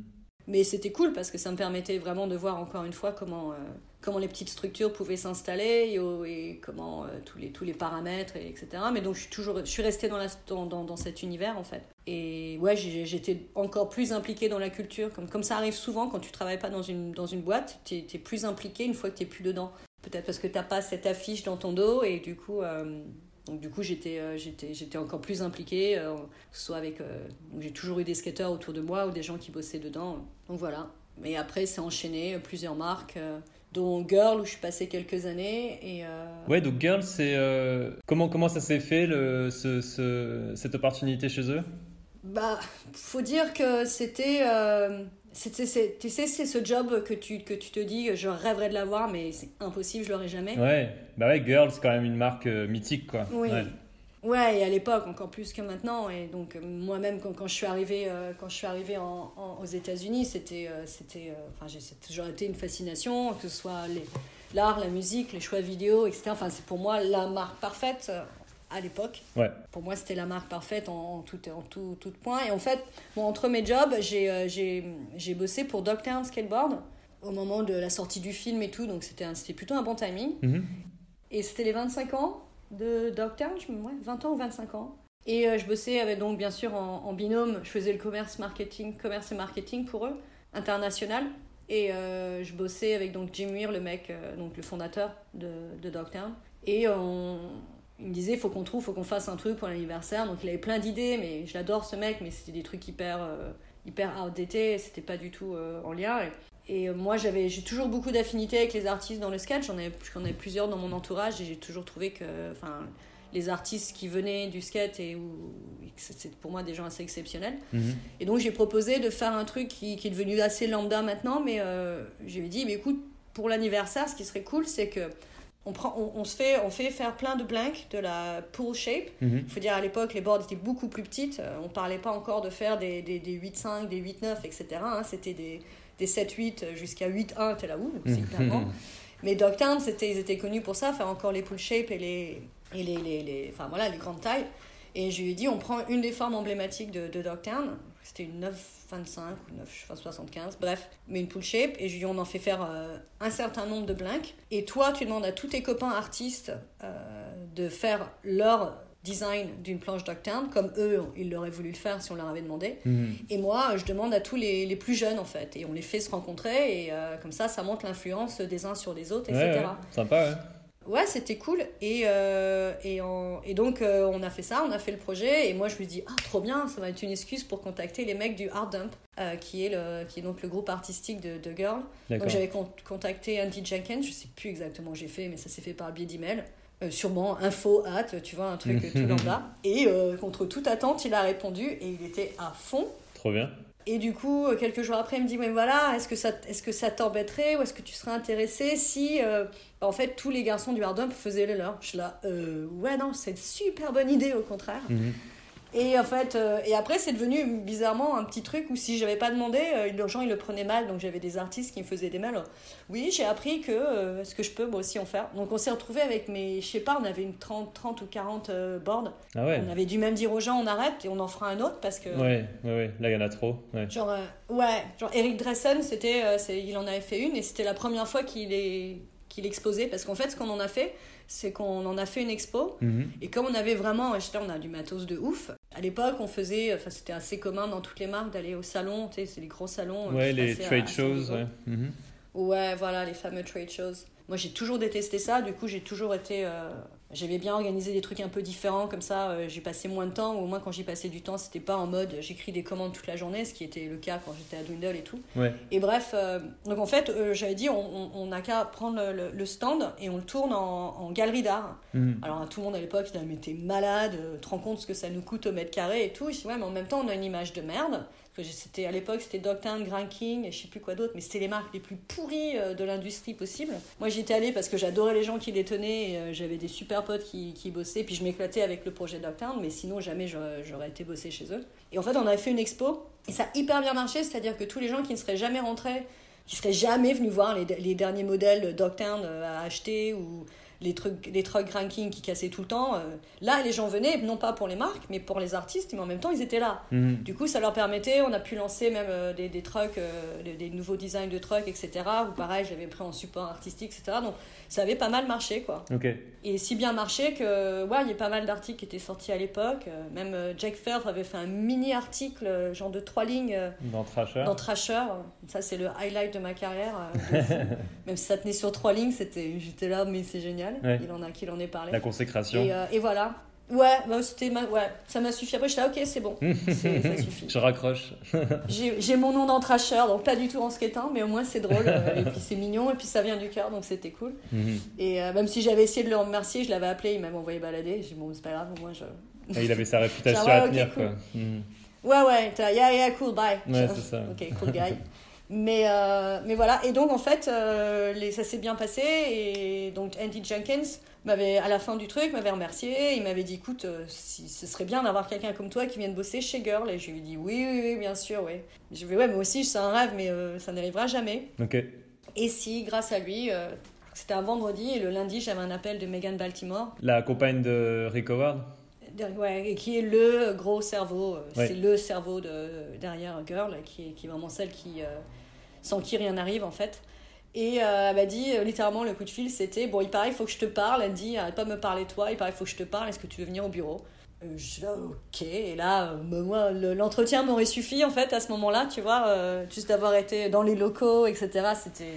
Mais c'était cool parce que ça me permettait vraiment de voir encore une fois comment, euh, comment les petites structures pouvaient s'installer et, comment euh, tous, les, tous les paramètres, et etc. Mais donc je suis toujours je suis restée dans, la, dans, dans, dans cet univers en fait. Et ouais, j'étais encore plus impliquée dans la culture. Comme, comme ça arrive souvent quand tu travailles pas dans une, dans une boîte, tu es, plus impliqué une fois que tu plus dedans. Peut-être parce que tu pas cette affiche dans ton dos et du coup. euh, donc du coup, j'étais euh, j'étais j'étais encore plus impliquée, euh, que ce soit avec... j'ai toujours eu des skateurs autour de moi ou des gens qui bossaient dedans. Donc voilà. Mais après, c'est enchaîné, plusieurs marques, dont Girl, où je suis passée quelques années. Et, euh, Ouais, donc Girl, c'est. euh, Comment, comment ça s'est fait, le, ce, ce- cette opportunité chez eux? Bah, faut dire que c'était... euh, c'était- c'est- tu sais, c'est ce job que tu, que tu te dis, je rêverais de l'avoir, mais c'est impossible, je l'aurai jamais. Ouais, bah ouais, Girl, c'est quand même une marque euh, mythique, quoi. Oui. Ouais. Ouais, et à l'époque encore plus que maintenant. Et donc euh, moi-même quand, quand je suis arrivée, euh, quand je suis arrivée en, en- aux États-Unis, c'était, euh, c'était, euh, enfin j'ai toujours été une fascination, que ce soit l'art, la musique, les choix vidéo, etc. Enfin c'est pour moi la marque parfaite à l'époque. Ouais. Pour moi c'était la marque parfaite en, en tout, en tout, tout point. Et en fait, bon, entre mes jobs, j'ai, euh, bossé pour Dogtown Skateboard au moment de la sortie du film et tout. Donc c'était, plutôt un bon timing. Mhm. Et c'était les 25 ans de Dogtown, je ouais, 20 ans ou 25 ans. Et euh, je bossais avec donc bien sûr en, en binôme, je faisais le commerce marketing, commerce et marketing pour eux, international. Et euh, je bossais avec donc Jim Weir, le mec, euh, donc le fondateur de, de Dogtown. Et on, il me disait faut qu'on trouve, faut qu'on fasse un truc pour l'anniversaire. Donc il avait plein d'idées, mais je l'adore ce mec, mais c'était des trucs hyper, euh, hyper outdated, c'était pas du tout euh, en lien. Et, et, euh, moi j'avais, j'ai toujours beaucoup d'affinités avec les artistes dans le sketch. J'en ai, j'en ai plusieurs dans mon entourage et j'ai toujours trouvé que, enfin, les artistes qui venaient du skate et où c'est pour moi des gens assez exceptionnels. Mhm. Et donc j'ai proposé de faire un truc qui, qui est devenu assez lambda maintenant, mais euh, j'ai dit, mais écoute, pour l'anniversaire, ce qui serait cool, c'est que on, prend, on, on se fait, on fait faire plein de blanks de la pool shape. Mhm. Il faut dire à l'époque, les boards étaient beaucoup plus petites. Euh, On parlait pas encore de faire des, des, des 8-5, des 8-9, etc. hein. C'était des, des 7-8 jusqu'à 8-1, t'es là où C'est hyper grand. Mais Dogtown, c'était, ils étaient connus pour ça, faire encore les pool shape et les, et les, les, les- enfin, voilà, les grandes tailles. Et je lui ai dit, on prend une des formes emblématiques de, de Dogtown. C'était une 9,25 ou 9,75, bref, mais une pool shape. Et je lui on en fait faire euh, un certain nombre de blinks. Et toi, tu demandes à tous tes copains artistes euh, de faire leur design d'une planche Dogtown, comme eux, ils l'auraient voulu le faire si on leur avait demandé. Mhm. Et moi, je demande à tous les, les plus jeunes, en fait. Et on les fait se rencontrer. Et euh, comme ça, ça montre l'influence des uns sur les autres, Ouais, etc. ouais. Sympa, ouais. Ouais, c'était cool. Et, euh, et, en- et donc, euh, on a fait ça, on a fait le projet. Et moi, je me dis, ah, trop bien, ça va être une excuse pour contacter les mecs du Art Dump, euh, qui, est le, qui est donc le groupe artistique de, de Girl. Donc, j'avais con- contacté Andy Jenkins, je sais plus exactement où j'ai fait, mais ça s'est fait par biais d'email. Sûrement info at, tu vois, un truc tout lambda. Et contre toute attente, il a répondu et il était à fond. Trop bien. Et du coup, euh, quelques jours après, il me dit, mais voilà, est-ce que ça, t'embêterait ou est-ce que tu serais intéressé si, euh, en fait, tous les garçons du hard faisaient le leur? Je suis là, euh, ouais, non, c'est une super bonne idée, au contraire. Mhm. Et en fait, euh, et après, c'est devenu bizarrement un petit truc où si j'avais pas demandé, euh, les gens ils le prenaient mal. Donc j'avais des artistes qui me faisaient des euh, Oui, j'ai appris que euh, est-ce que je peux moi aussi en faire. Donc on s'est retrouvés avec mes, je sais pas, on avait une 30, 30 ou 40 euh, boards. Ah ouais. On avait dû même dire aux gens on arrête et on en fera un autre parce que. Ouais, ouais, ouais. Là, il y en a trop. Ouais. Genre, ouais, genre Eric Dressen, c'était, il en avait fait une et c'était la première fois qu'il est qu'il exposait parce qu'en fait, ce qu'on en a fait, c'est qu'on en a fait une expo Mhm. et comme on avait vraiment, on a du matos de ouf. À l'époque, on faisait, enfin, c'était assez commun dans toutes les marques d'aller au salon, tu sais, c'est les gros salons. Ouais, les trade à shows. Ouais. Mhm. Ouais, voilà, les fameux trade shows. Moi, j'ai toujours détesté ça. Du coup, j'ai toujours été. euh, J'avais bien organisé des trucs un peu différents, comme ça, euh, j'ai passé moins de temps, ou au moins quand j'y passais du temps, c'était pas en mode j'écris des commandes toute la journée, ce qui était le cas quand j'étais à Dwindle et tout. Ouais. Et bref, euh, donc en fait, euh, j'avais dit, on n'a qu'à prendre le, stand et on le tourne en, en galerie d'art. Mhm. Alors tout le monde à l'époque, il disait, mais t'es malade, te rends compte ce que ça nous coûte au mètre carré et tout. Je dis, ouais, mais en même temps, on a une image de merde. Que c'était à l'époque, c'était Dogtown, Grand King, et je sais plus quoi d'autre, mais c'était les marques les plus pourries euh, de l'industrie possible. Moi, j'y étais allée parce que j'adorais les gens qui les tenaient, et, euh, j'avais des super potes qui, qui bossaient, puis je m'éclatais avec le projet Dogtown, mais sinon, jamais j'aurais été bosser chez eux. Et en fait, on avait fait une expo, et ça a hyper bien marché, c'est-à-dire que tous les gens qui ne seraient jamais rentrés, qui seraient jamais venus voir les, les derniers modèles Dogtown euh, à acheter ou les trucs les trucks ranking qui cassaient tout le temps euh, là les gens venaient non pas pour les marques mais pour les artistes mais en même temps ils étaient là Mhm. du coup ça leur permettait on a pu lancer même euh, des, des trucks euh, des, des nouveaux designs de trucks etc ou pareil j'avais pris en support artistique etc donc ça avait pas mal marché quoi et si bien marché que, ouais, il y a pas mal d'articles qui étaient sortis à l'époque. Même Jack Firth avait fait un mini article, genre de trois lignes, Dans Trasher. dans Thrasher. Ça, c'est le highlight de ma carrière. Même si ça tenait sur trois lignes, c'était, j'étais là, mais c'est génial. Ouais. Il en a qui en ait parlé. La consécration. Et, euh, et voilà. Ouais, bah, c'était ma... ouais, ça m'a suffi. Après, j'étais là, ok, c'est bon. Ça suffit. Je raccroche. J'ai mon nom dans Thrasher, donc pas du tout en skatant, mais au moins c'est drôle. euh, et puis c'est mignon, et puis ça vient du cœur, donc c'était cool. Mhm. Et euh, même si j'avais essayé de le remercier, je l'avais appelé, il m'avait envoyé balader. J'ai dit, bon, c'est pas grave, au moins je. Et il avait sa réputation à tenir, cool. quoi. Mhm. Ouais, ouais, là, yeah, yeah, cool, bye. Ouais, c'est ça. Ok, cool guy. Mais, euh, mais voilà, et donc en fait, euh, les, ça s'est bien passé. Et donc Andy Jenkins m'avait, à la fin du truc, m'avait remercié. Il m'avait dit, écoute, euh, si, ce serait bien d'avoir quelqu'un comme toi qui vienne bosser chez Girl. Et je lui ai dit, oui, oui, oui, bien sûr, oui. Je lui ai dit, ouais, moi aussi, c'est un rêve, mais ça n'arrivera jamais. Ok. Et si, grâce à lui, c'était un vendredi, et le lundi, j'avais un appel de Megan Baltimore. La compagne de Rick Howard? Ouais, et qui est le gros cerveau, Ouais. c'est le cerveau de, derrière Girl, qui est, qui est vraiment celle qui, euh, sans qui rien n'arrive en fait. Et euh, elle m'a dit, euh, littéralement, le coup de fil, c'était Bon, il paraît, il faut que je te parle. Elle dit Arrête pas de me parler, toi. Il paraît, il faut que je te parle. Est-ce que tu veux venir au bureau? Euh, Je dis, ah, ok, et là, euh, moi, le- l'entretien m'aurait suffi, en fait, à ce moment-là, tu vois, euh, juste d'avoir été dans les locaux, etc.,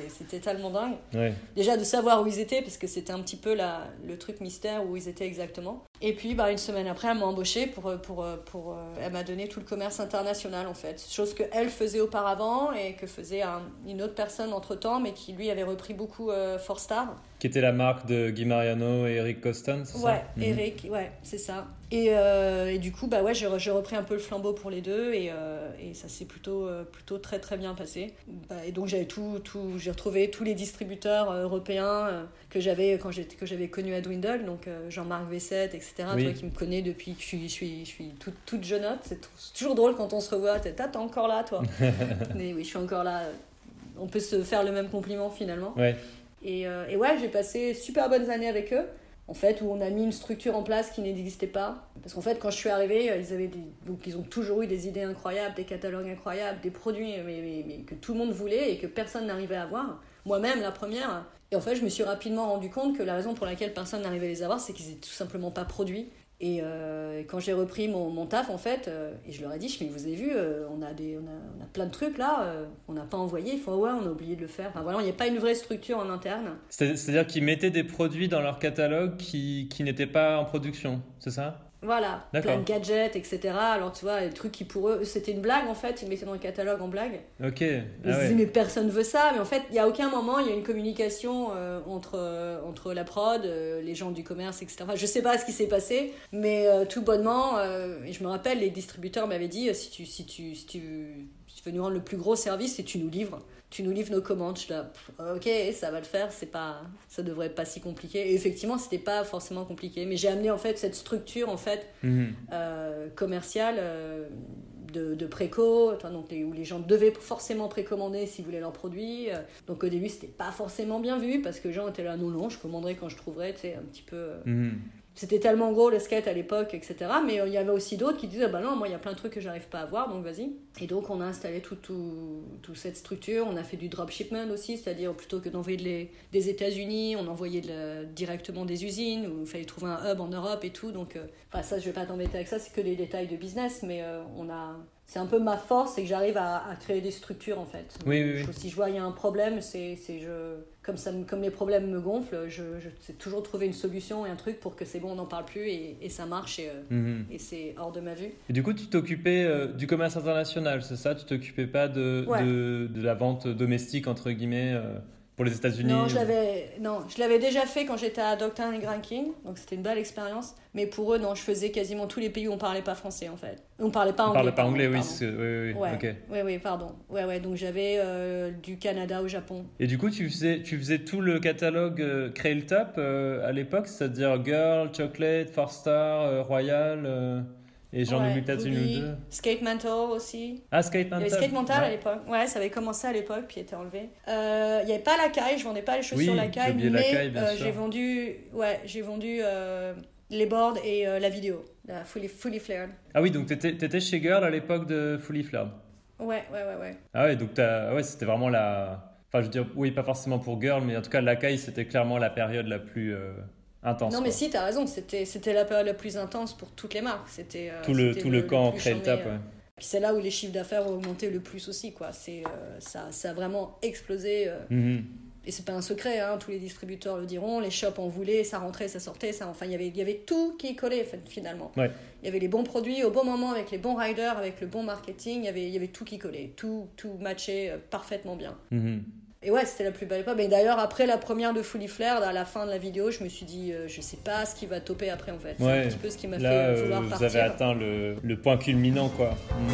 c'était tellement dingue. Ouais. Déjà de savoir où ils étaient, parce que c'était un petit peu la, le truc mystère où ils étaient exactement. Et puis, bah, une semaine après, elle m'a embauchée pour, pour, pour, elle m'a donné tout le commerce international, en fait. Chose que elle faisait auparavant et que faisait un- une autre personne entre-temps, mais qui, lui, avait repris beaucoup euh, Four Star. Qui était la marque de Guy Mariano et Eric Coston, c'est ça? Ouais, Mhm. Eric, ouais, c'est ça. Et, euh, et du coup, bah ouais, j'ai re- j'ai repris un peu le flambeau pour les deux et, euh, et ça s'est plutôt, euh, plutôt très très bien passé. Bah, et donc j'avais tout, tout, j'ai retrouvé tous les distributeurs européens que j'avais quand j'étais que j'avais connus à Dwindle, donc Jean-Marc Vessette, etc. Oui. Toi qui me connais depuis que je suis, je suis, je suis toute, toute jeunotte. C'est t- c'est toujours drôle quand on se revoit. T'es t'es encore là, toi. Mais oui, je suis encore là. On peut se faire le même compliment finalement. Ouais. Et, euh, et ouais, j'ai passé super bonnes années avec eux. En fait, où on a mis une structure en place qui n'existait pas. Parce qu'en fait, quand je suis arrivée, euh, ils, avaient. Donc, ils ont toujours eu des idées incroyables, des catalogues incroyables, des produits mais- mais que tout le monde voulait et que personne n'arrivait à avoir. Moi-même, la première. Et en fait, je me suis rapidement rendu compte que la raison pour laquelle personne n'arrivait à les avoir, c'est qu'ils étaient tout simplement pas produits. Et euh, quand j'ai repris mon, mon taf, en fait, euh, et je leur ai dit, je mais vous avez vu, euh, on, a des, on, a, on a plein de trucs là, on n'a pas envoyé. Ils font, ouais, on a oublié de le faire. Enfin voilà, il n'y a pas une vraie structure en interne. C'est- C'est-à-dire qu'ils mettaient des produits dans leur catalogue qui, qui n'étaient pas en production, c'est ça? Voilà, plein de gadgets, etc. Alors tu vois, les trucs qui pour eux, c'était une blague en fait, ils mettaient dans le catalogue en blague. Ok. Ils Ah se ouais. disaient mais personne veut ça, mais en fait il n'y a aucun moment, il y a une communication euh, entre, euh, entre la prod, euh, les gens du commerce, etc. Enfin, je sais pas ce qui s'est passé, mais tout bonnement, et je me rappelle, les distributeurs m'avaient dit, si tu, si, tu, si, tu, si tu veux nous rendre le plus gros service, c'est tu nous livres. Tu nous livres nos commandes. Je suis là, ok, ça va le faire, c'est pas, ça devrait être pas si compliqué. Et effectivement, c'était pas forcément compliqué, mais j'ai amené en fait cette structure en fait Mhm. euh, commerciale euh, de, de préco, donc les, où les gens devaient forcément précommander s'ils voulaient leurs produits. Euh, Donc au début, c'était pas forcément bien vu parce que les gens étaient là, non, non, je commanderai quand je trouverai, tu sais, un petit peu. euh, Mhm. C'était tellement gros le skate à l'époque, etc. Mais euh, il y avait aussi d'autres qui disaient, bah non, moi il y a plein de trucs que j'arrive pas à voir, donc vas-y. Et donc on a installé toute tout, toute cette structure, on a fait du dropshipment aussi, c'est-à-dire plutôt que d'envoyer de des États-Unis, on envoyait de la- directement des usines, où il fallait trouver un hub en Europe et tout. Donc euh, enfin, ça, je vais pas t'embêter avec ça, c'est que des détails de business, mais euh, on a. C'est un peu ma force, c'est que j'arrive à, à créer des structures en fait. Oui, oui, si je vois il y a un problème, c'est c'est je comme ça me- comme les problèmes me gonflent, je, je sais toujours trouver une solution et un truc pour que c'est bon, on n'en parle plus et, et ça marche et, euh, Mhm. et c'est hors de ma vue. Et du coup, tu t'occupais euh, du commerce international, c'est ça? Tu t'occupais pas de, Ouais. de, de la vente domestique, entre guillemets, euh, pour les États-Unis Non, je l'avais non, je l'avais déjà fait quand j'étais à Dr. and Grand King, donc c'était une belle expérience. Mais pour eux, non, je faisais quasiment tous les pays où on parlait pas français en fait. On parlait pas On anglais. parlait pas anglais, oui. Oui, oui, Ouais, ok. oui, oui, pardon. Ouais, ouais, donc j'avais euh, du Canada au Japon. Et du coup, tu faisais, tu faisais tout le catalogue euh, Créer le Top euh, à l'époque, c'est-à-dire Girl, Chocolate, Four Star, euh, Royal, et j'en Ouais, oublie peut-être une ou deux. Skate Mental aussi. Ah, Skate Il y avait. Skate Mental à l'époque. Ouais, ça avait commencé à l'époque, puis été enlevé. Euh, Il n'y avait pas la caille, je vendais pas les chaussures Oui, la caille, mais la caille, bien euh, sûr. j'ai vendu, ouais, j'ai vendu euh, les boards et euh, la vidéo, la fully, fully flared. Ah oui, donc t'étais étais chez Girl à l'époque de Fully Flared. Ouais, ouais, ouais, ouais. Ah ouais, donc ouais, c'était vraiment la. Enfin, je veux dire, oui, pas forcément pour Girl, mais en tout cas, l'Akai, c'était clairement la période la plus intense. non, quoi. mais si, t'as raison, c'était c'était la période la plus intense pour toutes les marques. C'était euh, Tout le, tout le, camp le charmé, Top, euh. ouais. Puis c'est là où les chiffres d'affaires ont augmenté le plus aussi, quoi. C'est euh, ça, ça a vraiment explosé. euh, Mhm. Et c'est pas un secret, hein, tous les distributeurs le diront, les shops en voulaient, ça rentrait, ça sortait, ça, enfin il y avait, il y avait tout qui collait fin- finalement. Ouais. Il y avait les bons produits au bon moment, avec les bons riders, avec le bon marketing, il y avait, il y avait tout qui collait, tout, tout matchait euh, parfaitement bien. Mhm. Et ouais, c'était la plus belle époque. Mais d'ailleurs, après la première de Fully Flared, à la fin de la vidéo, je me suis dit, euh, je sais pas ce qui va toper après en fait. C'est Ouais. un petit peu ce qui m'a fait euh, euh, vouloir vous partir. avez atteint le, le point culminant, quoi. Mhm.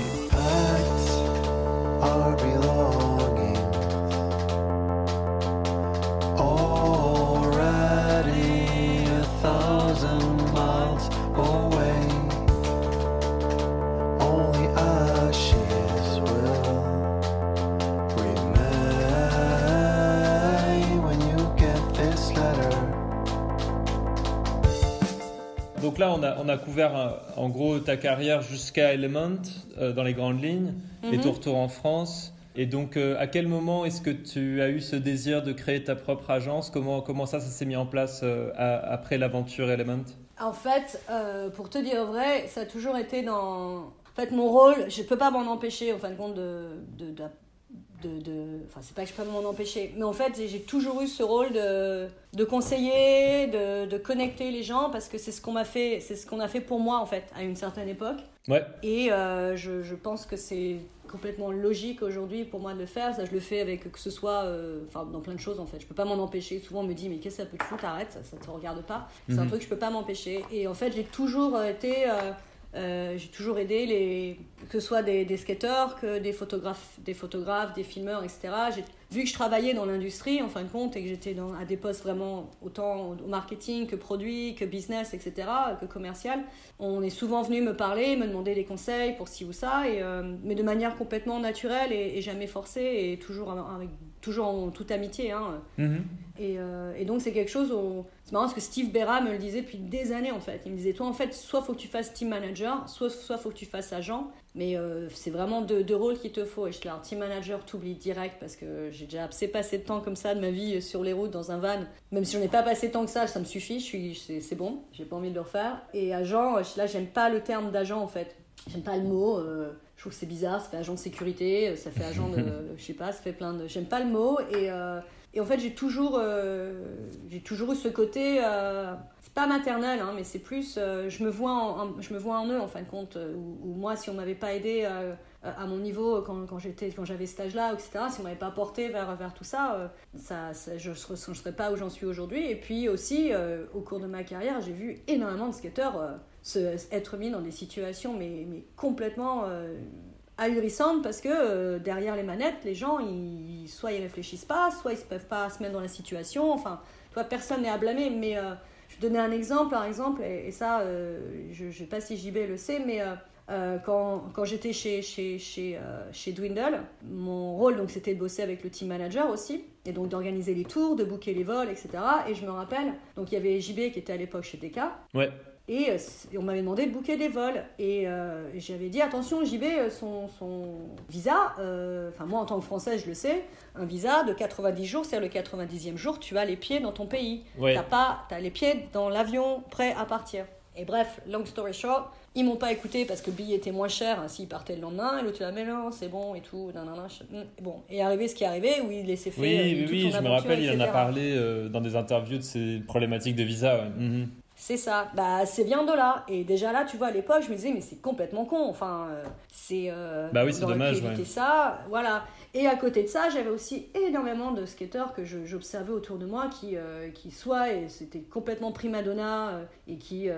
Là, on a, on a couvert euh, en gros ta carrière jusqu'à Element euh, dans les grandes lignes et Mhm. ton retour en France. Et donc, euh, à quel moment est-ce que tu as eu ce désir de créer ta propre agence? Comment, comment ça, ça s'est mis en place euh, à- après l'aventure Element? En fait, pour te dire vrai, ça a toujours été dans. En fait, mon rôle, je peux pas m'en empêcher, en fin de compte, de. de, de, de- de- Enfin, c'est pas que je peux m'en empêcher, mais en fait, j'ai- toujours eu ce rôle de, de conseiller, de, de connecter les gens, parce que c'est ce qu'on m'a fait, c'est ce qu'on a fait pour moi, en fait, à une certaine époque. Ouais. Et euh, je, je pense que c'est complètement logique aujourd'hui pour moi de le faire. Ça, je le fais avec que ce soit euh, enfin, dans plein de choses en fait. Je peux pas m'en empêcher. Souvent, on me dit, mais qu'est-ce que ça peut te foutre? Arrête, ça, ça te regarde pas. C'est un Mhm. truc que je peux pas m'empêcher. Et en fait, j'ai toujours été. euh, euh, j'ai toujours aidé les que ce soit des, des skateurs que des photographes des photographes des filmeurs etc vu que je travaillais dans l'industrie en fin de compte et que j'étais à des postes vraiment autant au marketing que produit que business etc que commercial on est souvent venu me parler, me demander des conseils pour ci ou ça, euh, mais de manière complètement naturelle et, et jamais forcée, et toujours, avec, toujours en toute amitié. Hein. Mhm. Et, euh, et donc c'est quelque chose, où- c'est marrant parce que Steve Berra me le disait depuis des années en fait. Il me disait, toi en fait, soit faut que tu fasses team manager, soit, soit faut que tu fasses agent, mais euh, c'est vraiment deux, deux rôles qu'il te faut. Et je te team manager, t'oublies direct parce que j'ai déjà assez passé de temps comme ça de ma vie sur les routes dans un van. Même si j'en ai pas passé tant que ça, ça me suffit, je suis, c'est, c'est bon, j'ai pas envie de le refaire. Et agent, là j'aime pas le terme d'agent en fait. J'aime pas le mot. euh, je trouve que c'est bizarre, ça fait agent de sécurité, ça fait agent de. je sais pas, ça fait plein de. J'aime pas le mot. Et, euh, et en fait, j'ai toujours, euh, j'ai toujours eu ce côté. euh, c'est pas maternel, hein, mais c'est plus. euh, je, me vois en, en- je me vois en eux, en fin de compte. euh, où moi, si on m'avait pas aidé euh, à mon niveau quand, quand j'étais quand j'avais cet âge-là, etc., si on m'avait pas porté vers, vers tout ça, euh, ça, ça- je ne serais, je serais pas où j'en suis aujourd'hui. Et puis aussi, euh, au cours de ma carrière, j'ai vu énormément de skateurs euh, être mis dans des situations mais, mais complètement euh, ahurissantes parce que euh, derrière les manettes, les gens, ils, soit ils réfléchissent pas, soit ils ne peuvent pas se mettre dans la situation. Enfin, toi, personne n'est à blâmer, mais euh, je vais donner un exemple, par exemple, et, ça, euh, je ne sais pas si JB le sait, mais quand, quand j'étais chez, chez, chez, chez Dwindle, mon rôle, donc, c'était de bosser avec le team manager aussi, et donc d'organiser les tours, de booker les vols, etc. Et je me rappelle, donc il y avait JB qui était à l'époque chez DK, Ouais. Et euh, on m'avait demandé de booker des vols. Et euh, j'avais dit, attention, JB, euh, son, son visa, euh, enfin moi en tant que Française, je le sais, un visa de 90 jours, c'est le 90e jour, tu as les pieds dans ton pays. Ouais. T'as pas, t'as les pieds dans l'avion prêt à partir. Et bref, long story short, ils m'ont pas écouté parce que le billet était moins cher hein, s'ils partaient le lendemain. Et l'autre là, mais non, c'est bon et tout. nanana, je- mm. Bon, et arrivé ce qui est arrivé, où il laissait faire. Oui, euh, oui, je me rappelle, il en a parlé euh, dans des interviews de ses problématiques de visa. ouais. Mhm. C'est ça, bah c'est vient de là. Et déjà là, tu vois, à l'époque, je me disais, mais c'est complètement con. Enfin, euh, c'est. euh, Bah oui, c'est dommage, ouais. ça, voilà. Et à côté de ça, j'avais aussi énormément de skateurs que j'observais autour de moi qui, euh, qui soit et c'était complètement prima donna euh, et qui,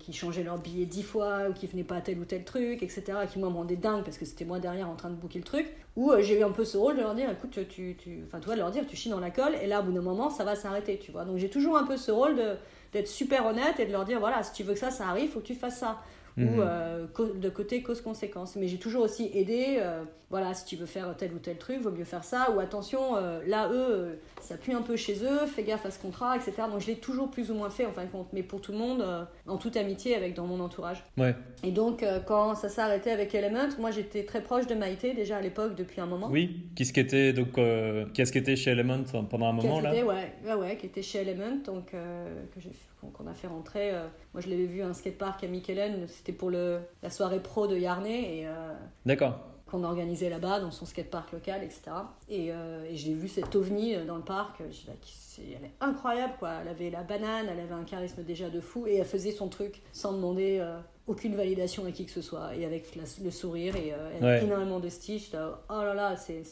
qui changeaient leur billet dix fois ou qui venaient pas à tel ou tel truc, etc. Qui moi me rendaient dingue parce que c'était moi derrière en train de booker le truc. Où euh, j'ai eu un peu ce rôle de leur dire, écoute, tu, tu, enfin toi de leur dire, tu chies dans la colle et là au bout d'un moment ça va s'arrêter, tu vois. Donc j'ai toujours un peu ce rôle de d'être super honnête et de leur dire voilà si tu veux que ça ça arrive faut que tu fasses ça Mhm. ou euh, co- de côté cause-conséquence. Mais j'ai toujours aussi aidé, euh, voilà, si tu veux faire tel ou tel truc, vaut mieux faire ça, ou attention, euh, là, eux, euh, ça pue un peu chez eux, fais gaffe à ce contrat, etc. Donc je l'ai toujours plus ou moins fait, en fin de compte, mais pour tout le monde, euh, en toute amitié avec dans mon entourage. Ouais. Et donc, euh, quand ça s'est arrêté avec Element, moi j'étais très proche de Maïté, déjà à l'époque, depuis un moment. Oui, qui ce qui était donc euh, qui est-ce qui était chez Element pendant un moment là était, ouais, ouais, ouais, qui était chez Element, donc euh, que j'ai qu'on a fait rentrer. euh, moi, je l'avais vu à un skatepark à Mikkelen, c'était pour le, la soirée pro de Yarnay et euh, D'accord. qu'on a organisé là-bas dans son skatepark local, etc. Et, euh, et j'ai vu cette ovni euh, dans le parc. Je elle est incroyable, quoi. Elle avait la banane, elle avait un charisme déjà de fou et elle faisait son truc sans demander euh, aucune validation à qui que ce soit et avec la- le sourire et euh, Ouais. énormément de. J'étais là, oh là là, c'est.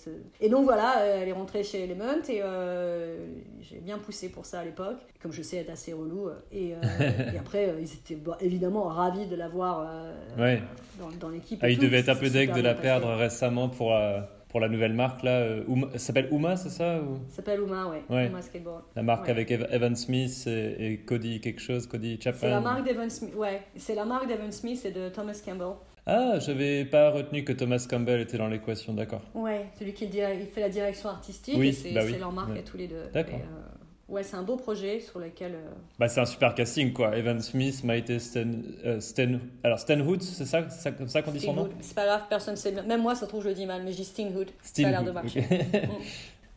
Et donc voilà, euh, elle est rentrée chez Element et euh, j'ai bien poussé pour ça à l'époque, comme je sais être assez relou. euh, Et, euh, et après, ils étaient bon, évidemment ravis de l'avoir Ouais. dans, dans l'équipe. Ah, et il tout, devait être un peu deg de la passé. perdre récemment pour la, pour la nouvelle marque là. euh, Uma- ça s'appelle Uma, c'est ça ou... Ça s'appelle Uma, ouais. Ouais. Uma Skateboard. La marque Ouais. avec Ev- Evan Smith et, et Cody quelque chose, Cody Chapman. C'est la marque d'Evan Smith. Ouais, c'est la marque d'Evan Smith et de Thomas Campbell. Ah, j'avais pas retenu que Thomas Campbell était dans l'équation, d'accord. Ouais, celui qui il fait la direction artistique Oui, et c'est bah oui, c'est leur marque ouais. à tous les deux. D'accord. Euh, ouais, c'est un beau projet sur lequel. euh, Bah, c'est un super casting quoi. Evan Smith, Maïté Sten, euh, Sten- alors Stenhood, c'est ça, c'est ça comme ça qu'on dit son nom? C'est pas grave, personne sait. Même moi, ça se trouve, je le dis mal, mais je dis Stinghood. Ça a l'air de marcher.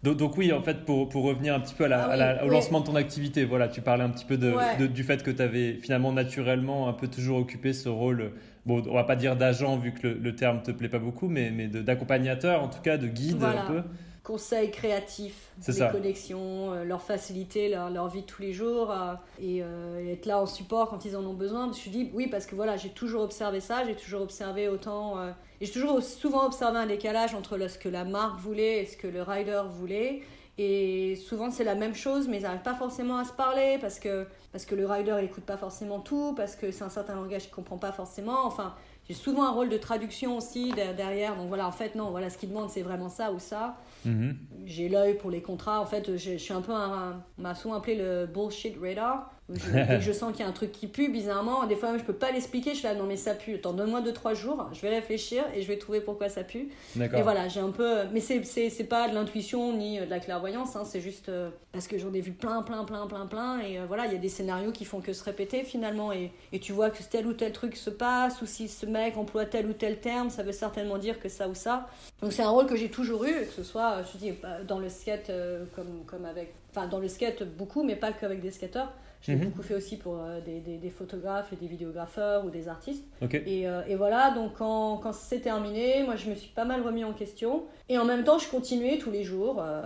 Mm. Donc, donc oui, en fait, pour, pour revenir un petit peu à la- Ah à la- oui, au oui. lancement de ton activité, voilà, tu parlais un petit peu de, Ouais. de- du fait que tu avais finalement naturellement un peu toujours occupé ce rôle, bon, on va pas dire d'agent vu que le, le terme te plaît pas beaucoup, mais, mais d'accompagnateur, en tout cas, de guide Voilà. un peu. Conseils créatifs, les ça. connexions, euh, leur faciliter leur, leur vie de tous les jours euh, et, euh, et être là en support quand ils en ont besoin. Je me suis dit oui parce que voilà j'ai toujours observé ça, j'ai toujours observé autant et j'ai toujours souvent observé un décalage entre ce que la marque voulait et ce que le rider voulait. Et souvent c'est la même chose, mais ils n'arrivent pas forcément à se parler parce que, parce que le rider il écoute pas forcément tout, parce que c'est un certain langage qu'il comprend pas forcément. Enfin, j'ai souvent un rôle de traduction aussi der- derrière. Donc voilà, en fait, non, voilà, ce qu'ils demandent c'est vraiment ça ou ça Mhm. j'ai l'œil pour les contrats. En fait, je, suis un peu un. On m'a souvent appelé le bullshit radar. Je, dès que je sens qu'il y a un truc qui pue, bizarrement, des fois je peux pas l'expliquer. Je suis là, non mais ça pue. Attends, donne-moi 2-3 jours, je vais réfléchir et je vais trouver pourquoi ça pue. Et voilà, j'ai un peu. Mais c'est, c'est, c'est pas de l'intuition ni de la clairvoyance, hein, c'est juste euh, parce que j'en ai vu plein, plein, plein, plein, plein. Et euh, voilà, il y a des scénarios qui font que se répéter finalement. Et, et tu vois que tel ou tel truc se passe, ou si ce mec emploie tel ou tel terme, ça veut certainement dire que ça ou ça. Donc c'est un rôle que j'ai toujours eu, que ce soit, je te dis, pas dans le skate euh, comme, comme avec. Enfin, dans le skate beaucoup, mais pas qu'avec des skateurs. Je l'ai Mhm. beaucoup fait aussi pour euh, des, des, des photographes et des vidéographeurs ou des artistes. Et, euh, et voilà, donc quand, quand c'est terminé, moi je me suis pas mal remis en question. Et en même temps, je continuais tous les jours euh,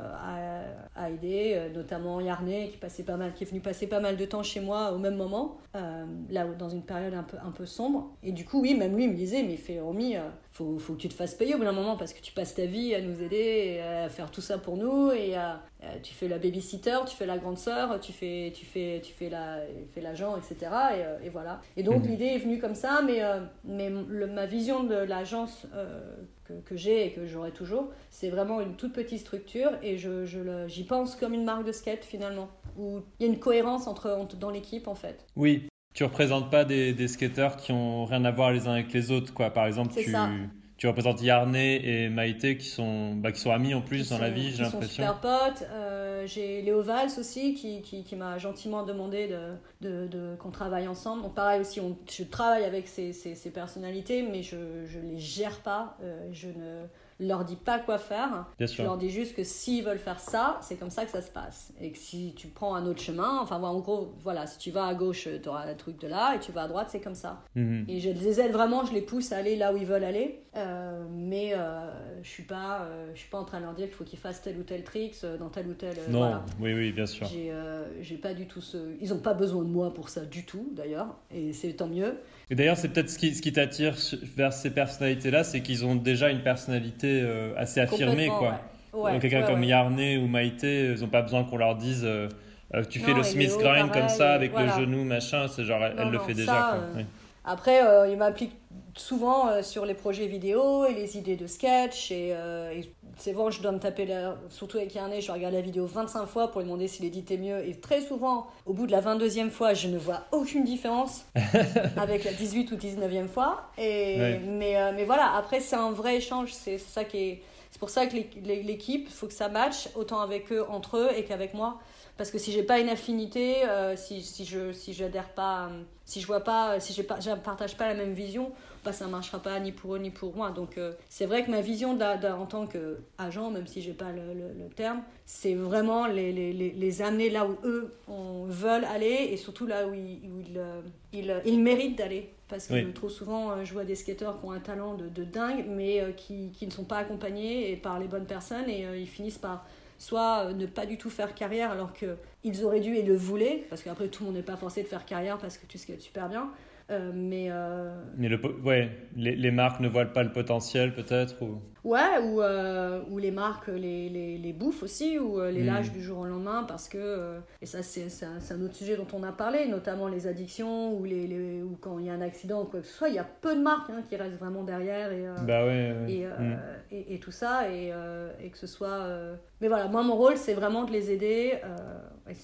à, à aider, notamment Yarnay qui, passait pas mal, qui est venu passer pas mal de temps chez moi au même moment, là dans une période un peu, un peu sombre. Et du coup, oui, même lui il me disait, mais fais euh, faut, faut que tu te fasses payer au bout d'un moment parce que tu passes ta vie à nous aider, et à faire tout ça pour nous. Et à- tu fais la babysitter, tu fais la grande sœur, tu fais, tu fais, tu fais la, fais l'agent, etc. Et, euh, et voilà. Et donc Mhm. l'idée est venue comme ça, mais, euh, mais le- ma vision de l'agence euh, que, que j'ai et que j'aurai toujours, c'est vraiment une toute petite structure et je, je le- j'y pense comme une marque de skate finalement, où il y a une cohérence entre, entre- dans l'équipe en fait. Oui, tu représentes pas des, des skateurs qui ont rien à voir les uns avec les autres, quoi. Par exemple, tu, ça. tu représentes Yarnay et Maïté qui sont, bah, qui sont amis en plus Qui dans la vie, j'ai l'impression. super potes. Euh, j'ai Léo Valls aussi qui, qui, qui m'a gentiment demandé de, de, de- qu'on travaille ensemble. Donc pareil aussi, on, je travaille avec ces, ces, ces personnalités, mais je ne les gère pas. Euh, je ne leur dis pas quoi faire. Bien Je sûr. leur dis juste que s'ils veulent faire ça, c'est comme ça que ça se passe. Et que si tu prends un autre chemin, enfin en gros, voilà, si tu vas à gauche, tu auras le truc de là, et tu vas à droite, c'est comme ça. Mhm. Et je les aide vraiment, je les pousse à aller là où ils veulent aller. Euh, mais euh, je suis pas, euh, je suis pas en train de leur dire qu'il faut qu'ils fassent tel ou tel tricks euh, dans tel ou tel. euh, Non, voilà. oui, oui, bien sûr. Euh, j'ai pas du tout ce. Ils ont pas besoin de moi pour ça du tout d'ailleurs, et c'est tant mieux. Et d'ailleurs, c'est peut-être ce qui, ce qui t'attire vers ces personnalités-là, c'est qu'ils ont déjà une personnalité euh, assez affirmée, quoi. ouais. Quelqu'un ouais, comme. Yarnay ou Maïté, ils n'ont pas besoin qu'on leur dise euh, euh, tu fais Non, le Smith grind comme ça avec voilà. le genou, machin, c'est genre elle, Non, elle le fait ça, déjà. quoi. euh. Après, il m'implique souvent euh, sur les projets vidéo et les idées de sketch. Et, euh, et c'est bon, je dois me taper, la... surtout avec Yarnay, je regarde la vidéo 25 fois pour lui demander s'il éditait mieux. Et très souvent, au bout de la 22e fois, je ne vois aucune différence avec la 18 ou 19e fois. Et, mais, euh, mais voilà, après, c'est un vrai échange. C'est ça qui est. C'est pour ça que l'é- l'é- l'équipe, il faut que ça matche autant avec eux, entre eux et qu'avec moi. Parce que si j'ai pas une affinité, euh, si, si je si j'adhère pas, si je vois pas, si j'ai pas, je partage pas la même vision, bah ça marchera pas ni pour eux ni pour moi. Donc euh, c'est vrai que ma vision de la- de- en tant qu'agent, même si j'ai pas le, le- le terme, c'est vraiment les, les, les, les amener là où eux on, veulent aller et surtout là où ils, où ils, euh, ils, euh, ils méritent d'aller. Parce que Oui. trop souvent, je vois des skateurs qui ont un talent de, de dingue, mais qui, qui ne sont pas accompagnés et par les bonnes personnes et ils finissent par soit ne pas du tout faire carrière alors qu'ils auraient dû et le voulaient, parce qu'après tout le monde n'est pas forcé de faire carrière parce que tu skates super bien. Euh, mais euh, Mais le, ouais, les, les marques ne voient pas le potentiel peut-être ou... ouais, ou, euh, ou les marques les, les, les bouffent aussi, ou les Mm. lâchent du jour au lendemain parce que, et ça c'est un, un autre sujet dont on a parlé, notamment les addictions ou, les, les- ou quand il y a un accident ou quoi que ce soit, il y a peu de marques hein, qui restent vraiment derrière. Et, Bah ouais. ouais. et, euh, Mm. et, et tout ça et, et que ce soit mais voilà moi mon rôle c'est vraiment de les aider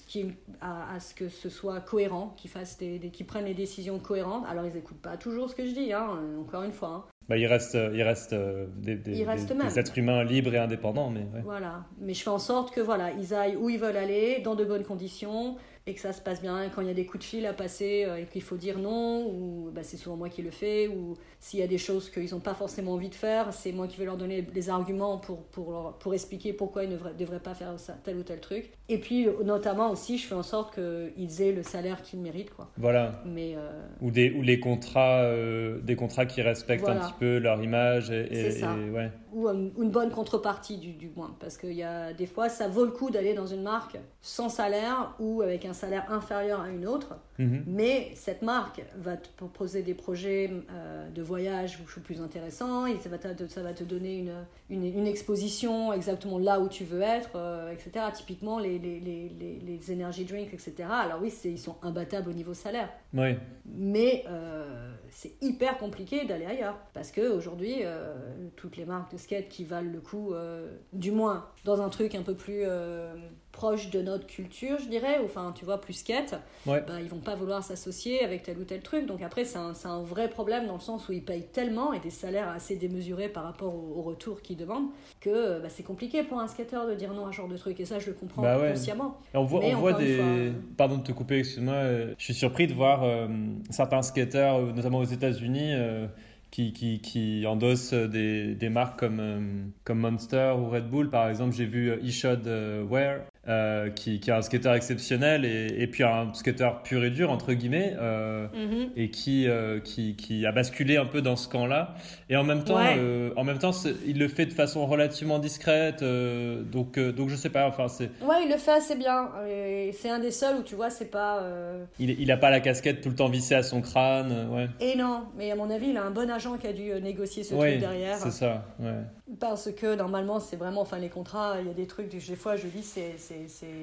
qui- à, à ce que ce soit cohérent qu'ils fassent des, des- qu'ils prennent les décisions cohérentes? Alors ils écoutent pas toujours ce que je dis hein, encore une fois hein. Bah, il reste, il reste euh, des, des, Il reste des- êtres humains libres et indépendants, mais ouais. voilà mais je fais en sorte que voilà ils aillent où ils veulent aller dans de bonnes conditions et que ça se passe bien. Et quand il y a des coups de fil à passer euh, et qu'il faut dire non, ou bah, c'est souvent moi qui le fais, ou s'il y a des choses qu'ils n'ont pas forcément envie de faire, c'est moi qui vais leur donner des arguments pour, pour, leur- pour expliquer pourquoi ils ne devraient, devraient pas faire ça, tel ou tel truc. Et puis, notamment aussi, je fais en sorte qu'ils aient le salaire qu'ils méritent. Quoi. Voilà. Mais euh, Ou des, ou les contrats, euh, des contrats qui respectent Voilà. un petit peu leur image. Et, et- C'est ça. et- ouais. Ou une, une bonne contrepartie du, du moins. Parce qu'il y a des fois ça vaut le coup d'aller dans une marque sans salaire ou avec un salaire inférieur à une autre. Mhm. mais cette marque va te proposer des projets euh, de voyage plus intéressants et ça va te, ça va te donner une, une, une exposition exactement là où tu veux être euh, etc typiquement les, les, les, les, les energy drinks etc alors oui c'est- ils sont imbattables au niveau salaire. Mais euh, c'est hyper compliqué d'aller ailleurs. Parce qu'aujourd'hui, toutes les marques de skate qui valent le coup, euh, du moins dans un truc un peu plus euh, proche de notre culture, je dirais, ou enfin, tu vois, plus skate, Ouais. bah, ils vont pas vouloir s'associer avec tel ou tel truc. Donc après, c'est un, un vrai problème dans le sens où ils payent tellement et des salaires assez démesurés par rapport au, au retour qu'ils demandent que euh, bah, c'est compliqué pour un skateur de dire non à ce genre de truc. Et ça, je le comprends Bah ouais. consciemment. Et on voit, Mais on voit des. fois, euh, Pardon de te couper, excuse-moi. Je suis surpris de voir certains skateurs, notamment aux États-Unis, qui, qui, endossent des, marques comme, euh, comme Monster ou Red Bull. Par exemple, j'ai vu euh, Ishod euh, Wear, euh, qui, qui est un skateur exceptionnel et, et puis un skateur pur et dur, entre guillemets. euh, Mhm. et qui, euh, qui, qui a basculé un peu dans ce camp-là. Et en même temps, Ouais. en même temps il le fait de façon relativement discrète. donc, donc je sais pas, enfin, c'est, Ouais, il le fait assez bien. C'est un des seuls où tu vois, c'est pas. il, il a pas la casquette tout le temps vissée à son crâne. Ouais, Et non, mais à mon avis, il a un bon agent qui a dû négocier ce Ouais, truc derrière. c'est ça. Ouais. Parce que normalement, c'est vraiment. Enfin, les contrats, il y a des trucs, des fois, je lis, c'est.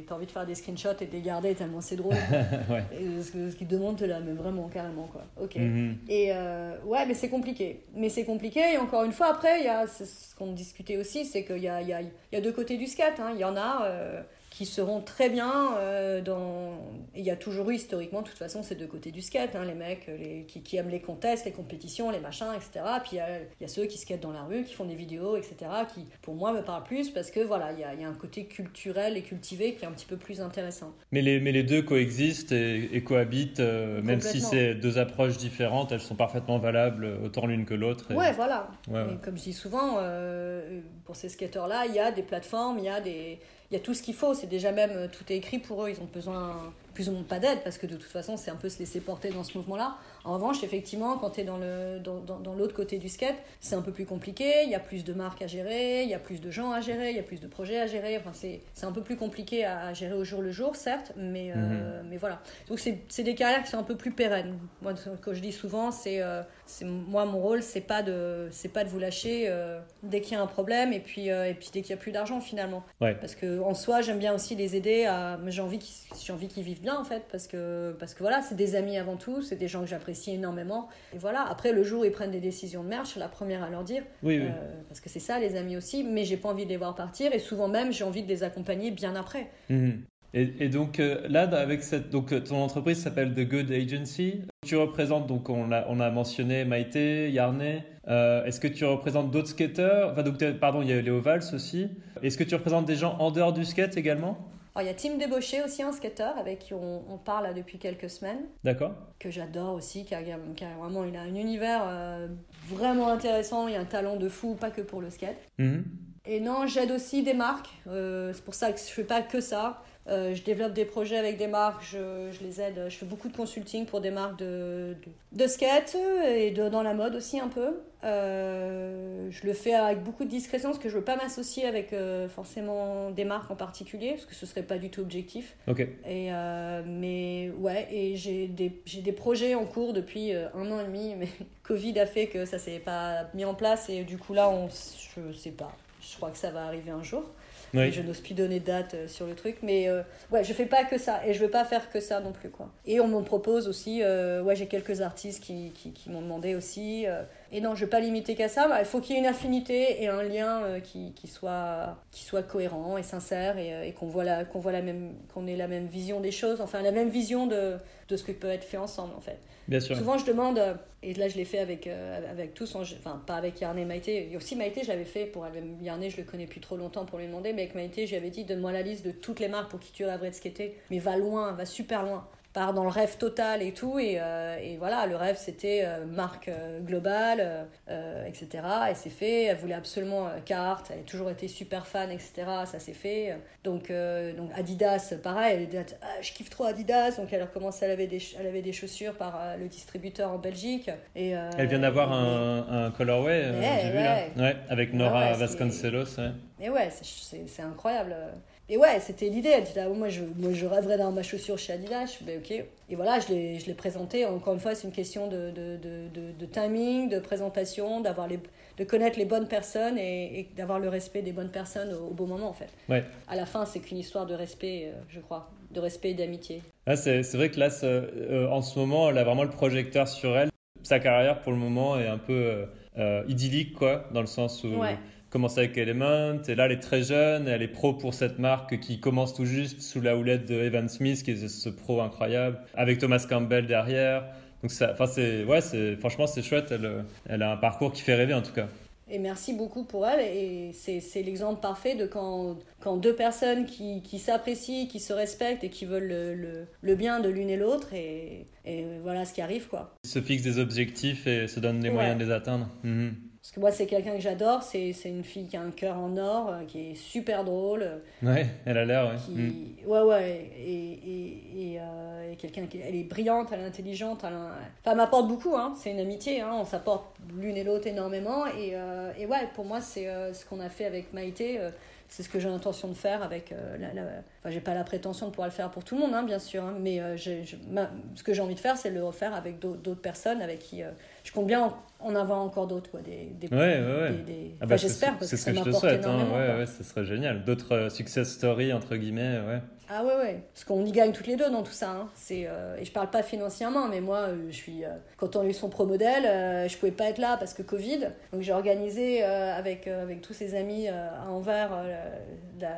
T'as envie de faire des screenshots et de les garder tellement c'est drôle. Ouais. Et ce qu'ils demandent, t'es là, mais vraiment, carrément, quoi. Ok. Mhm. Et euh, ouais, mais c'est compliqué. Mais c'est compliqué. Et encore une fois, après, il y a ce qu'on discutait aussi, c'est qu'il y a, y, a, y a deux côtés du skate. hein. Il y en a euh, qui seront très bien euh, dans. Il y a toujours eu historiquement, de toute façon, ces deux côtés du skate. hein. Les mecs les, qui, qui aiment les contests, les compétitions, les machins, etc. Puis il y a, il y a ceux qui skatent dans la rue, qui font des vidéos, etc. Qui, pour moi, me parlent plus parce que voilà, il y a, il y a un côté culturel et cultivé qui est un petit peu plus intéressant. Mais, les, mais les deux coexistent et, et cohabitent, euh, même si c'est deux approches différentes, elles sont parfaitement valables, autant l'une que l'autre. et- Ouais, voilà. Ouais, ouais. Et comme je dis souvent, euh, pour ces skateurs-là, il y a des plateformes, il y a, des, y a tout ce qu'il faut. C'est déjà même, euh, tout est écrit pour eux. Ils ont besoin plus ou moins pas d'aide parce que de toute façon, c'est un peu se laisser porter dans ce mouvement-là. En revanche, effectivement, quand tu es dans le dans, dans, dans l'autre côté du skate, c'est un peu plus compliqué. Il y a plus de marques à gérer, il y a plus de gens à gérer, il y a plus de projets à gérer. Enfin, c'est un peu plus compliqué à, à gérer au jour le jour, certes, mais, euh, mais voilà. Donc, c'est des carrières qui sont un peu plus pérennes. Moi, ce que je dis souvent, c'est euh, c'est moi mon rôle c'est pas de c'est pas de vous lâcher euh, dès qu'il y a un problème et puis euh, et puis dès qu'il y a plus d'argent finalement Ouais. parce que en soi j'aime bien aussi les aider à j'ai envie qu'ils j'ai envie qu'ils vivent bien en fait parce que parce que voilà c'est des amis avant tout c'est des gens que j'apprécie énormément et voilà après le jour où ils prennent des décisions de merde je suis la première à leur dire Oui, oui. euh, parce que c'est ça les amis aussi mais j'ai pas envie de les voir partir et souvent même j'ai envie de les accompagner bien après Mhm. Et, et donc euh, là, avec cette, donc euh, ton entreprise s'appelle The Good Agency. Tu représentes donc on a, on a mentionné Maïté, Yarnay. Euh, Est-ce que tu représentes d'autres skateurs? Enfin donc pardon, il y a Léo Valls aussi. Est-ce que tu représentes des gens en dehors du skate également? Alors il y a Tim Débauché aussi un skater avec qui on, on parle depuis quelques semaines D'accord. que j'adore aussi, a vraiment il a un univers euh, vraiment intéressant, il a un talent de fou, pas que pour le skate. Mhm. Et non, j'aide aussi des marques, euh, c'est pour ça que je fais pas que ça. Euh, je développe des projets avec des marques, je, je les aide, je fais beaucoup de consulting pour des marques de, de, de skate et de, dans la mode aussi un peu. Euh, je le fais avec beaucoup de discrétion parce que je veux pas m'associer avec euh, forcément des marques en particulier parce que ce serait pas du tout objectif. Ok. Et mais ouais, et j'ai des, des projets en cours depuis un an et demi, mais Covid a fait que ça s'est pas mis en place et du coup là, on, je sais pas. Je crois que ça va arriver un jour. Oui. Je n'ose plus donner de date euh, sur le truc, mais euh, ouais, je fais pas que ça et je veux pas faire que ça non plus quoi. Et on me propose aussi, euh, ouais, j'ai quelques artistes qui, qui, qui m'ont demandé aussi. euh, Et non, je vais pas limiter qu'à ça. Bah, il faut qu'il y ait une affinité et un lien euh, qui, qui, soit, qui soit cohérent et sincère et, euh, et qu'on voit la, qu'on voit la même, qu'on ait la même vision des choses, enfin la même vision de, de ce qui peut être fait ensemble en fait. Bien sûr. Souvent, je demande, euh, et là je l'ai fait avec, euh, avec tous, en- enfin pas avec Yarné et Maïté, et aussi Maïté, je l'avais fait pour Yarné, je le connais plus trop longtemps pour lui demander, mais avec Maïté, j'avais dit donne-moi la liste de toutes les marques pour qui tu rêverais de skater, mais va loin, va super loin. Part dans le rêve total et tout, et, euh, et voilà, le rêve c'était euh, marque euh, globale, etc. Et c'est fait, elle voulait absolument Carhartt, elle a toujours été super fan, etc. Ça s'est fait. Donc, donc Adidas, pareil, elle était ah, je kiffe trop Adidas, donc elle a commencé à laver des, des chaussures par le distributeur en Belgique. Et, Elle vient d'avoir un, un colorway, Ouais, j'ai vu là. Ouais, avec Nora Vasconcelos. Et ouais, c'est incroyable. Et ouais, c'était l'idée. Elle dit, ah, moi, je, moi, je rêverais d'avoir ma chaussure chez Adidas. Je ben, ok. Et voilà, je l'ai je l'ai présenté. Encore une fois, c'est une question de, de, de, de, timing, de présentation, d'avoir les, de connaître les bonnes personnes et, et d'avoir le respect des bonnes personnes au, au bon moment, en fait. Ouais. À la fin, c'est qu'une histoire de respect, euh, je crois. De respect et d'amitié. Ah, c'est c'est vrai que là, euh, en ce moment, elle a vraiment le projecteur sur elle. Sa carrière, pour le moment, est un peu euh, euh, idyllique, quoi, dans le sens où Ouais. Commence avec Element, et là, elle est très jeune, elle est pro pour cette marque qui commence tout juste sous la houlette de Evan Smith, qui est ce- pro incroyable, avec Thomas Campbell derrière. Donc, ça, enfin, c'est, ouais, c'est, franchement, c'est chouette. Elle, elle a un parcours qui fait rêver, en tout cas. Et merci beaucoup pour elle. Et c'est l'exemple parfait de quand, quand deux personnes qui, qui s'apprécient, qui se respectent et qui veulent le, le, le bien de l'une et l'autre. Et, et voilà ce qui arrive, quoi. Se fixe des objectifs et se donne les Ouais. moyens de les atteindre. Mhm. Que moi, c'est quelqu'un que j'adore. C'est une fille qui a un cœur en or, euh, qui est super drôle. euh, Ouais, elle a l'air, ouais. Qui... Mhm. Ouais, ouais. Et, et, et, euh, et quelqu'un qui elle est brillante, elle est intelligente. Elle, a- enfin, elle m'apporte beaucoup. Hein. C'est une amitié. Hein. On s'apporte l'une et l'autre énormément. Et, euh, et ouais, pour moi, c'est ce qu'on a fait avec Maïté. c'est ce que j'ai l'intention de faire avec la, la- Enfin, j'ai pas la prétention de pouvoir le faire pour tout le monde, hein, bien sûr. hein, mais j'ai- je- ma- ce que j'ai envie de faire, c'est de le refaire avec d'autres personnes avec qui je compte bien en, en avoir encore d'autres. quoi, Des, des, Ouais, ouais, ouais. des- des- Ah bah, J'espère, parce c'est que ce ça que je te souhaite. Hein. Ouais, ce serait génial. D'autres euh, success stories, entre guillemets, ouais. Ah ouais, ouais. Parce qu'on y gagne toutes les deux dans tout ça. Hein. C'est, euh, et je parle pas financièrement, mais moi, euh, je suis, euh, quand on a eu son pro modèle, je pouvais pas être là parce que Covid. Donc j'ai organisé avec, avec tous ses amis à Anvers la,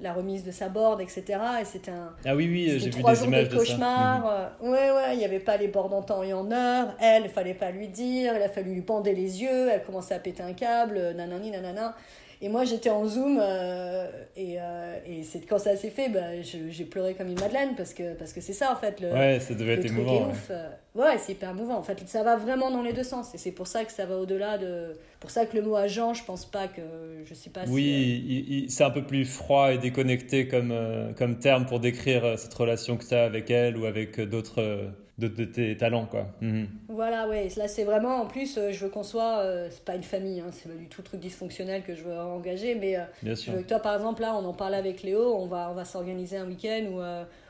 la remise de sa board, etc. Et c'était un, Ah oui, oui, j'ai vu trois des jours images de cauchemar. euh, Ouais, ouais, il n'y avait pas les bords en temps et en heure. Elle, il fallait pas lui dire. Il a fallu lui bander les yeux. Elle commençait à péter un câble. Nanani, nanana. Et moi, j'étais en Zoom. euh, et euh, et c'est quand ça s'est fait, bah, je- j'ai pleuré comme une madeleine parce que parce que c'est ça, en fait. Le, Ouais, ça devait être émouvant. ouais. euh, c'est hyper émouvant. En fait, ça va vraiment dans les deux sens. Et c'est pour ça que ça va au-delà de. Pour ça que le mot agent, je pense pas que. Je sais pas si. Oui, il- il- c'est un peu plus froid et déconnecté comme, euh, comme terme pour décrire euh, cette relation que tu as avec elle ou avec euh, d'autres d'autres de tes talents, quoi. Mhm. Voilà, ouais. Là, c'est vraiment, en plus, euh, je veux qu'on soit. euh, c'est pas une famille, hein, c'est pas du tout truc dysfonctionnel que je veux engager, mais euh, Bien je sûr. veux que toi, par exemple, là, on en parlait avec Léo, on va, on va s'organiser un week-end où,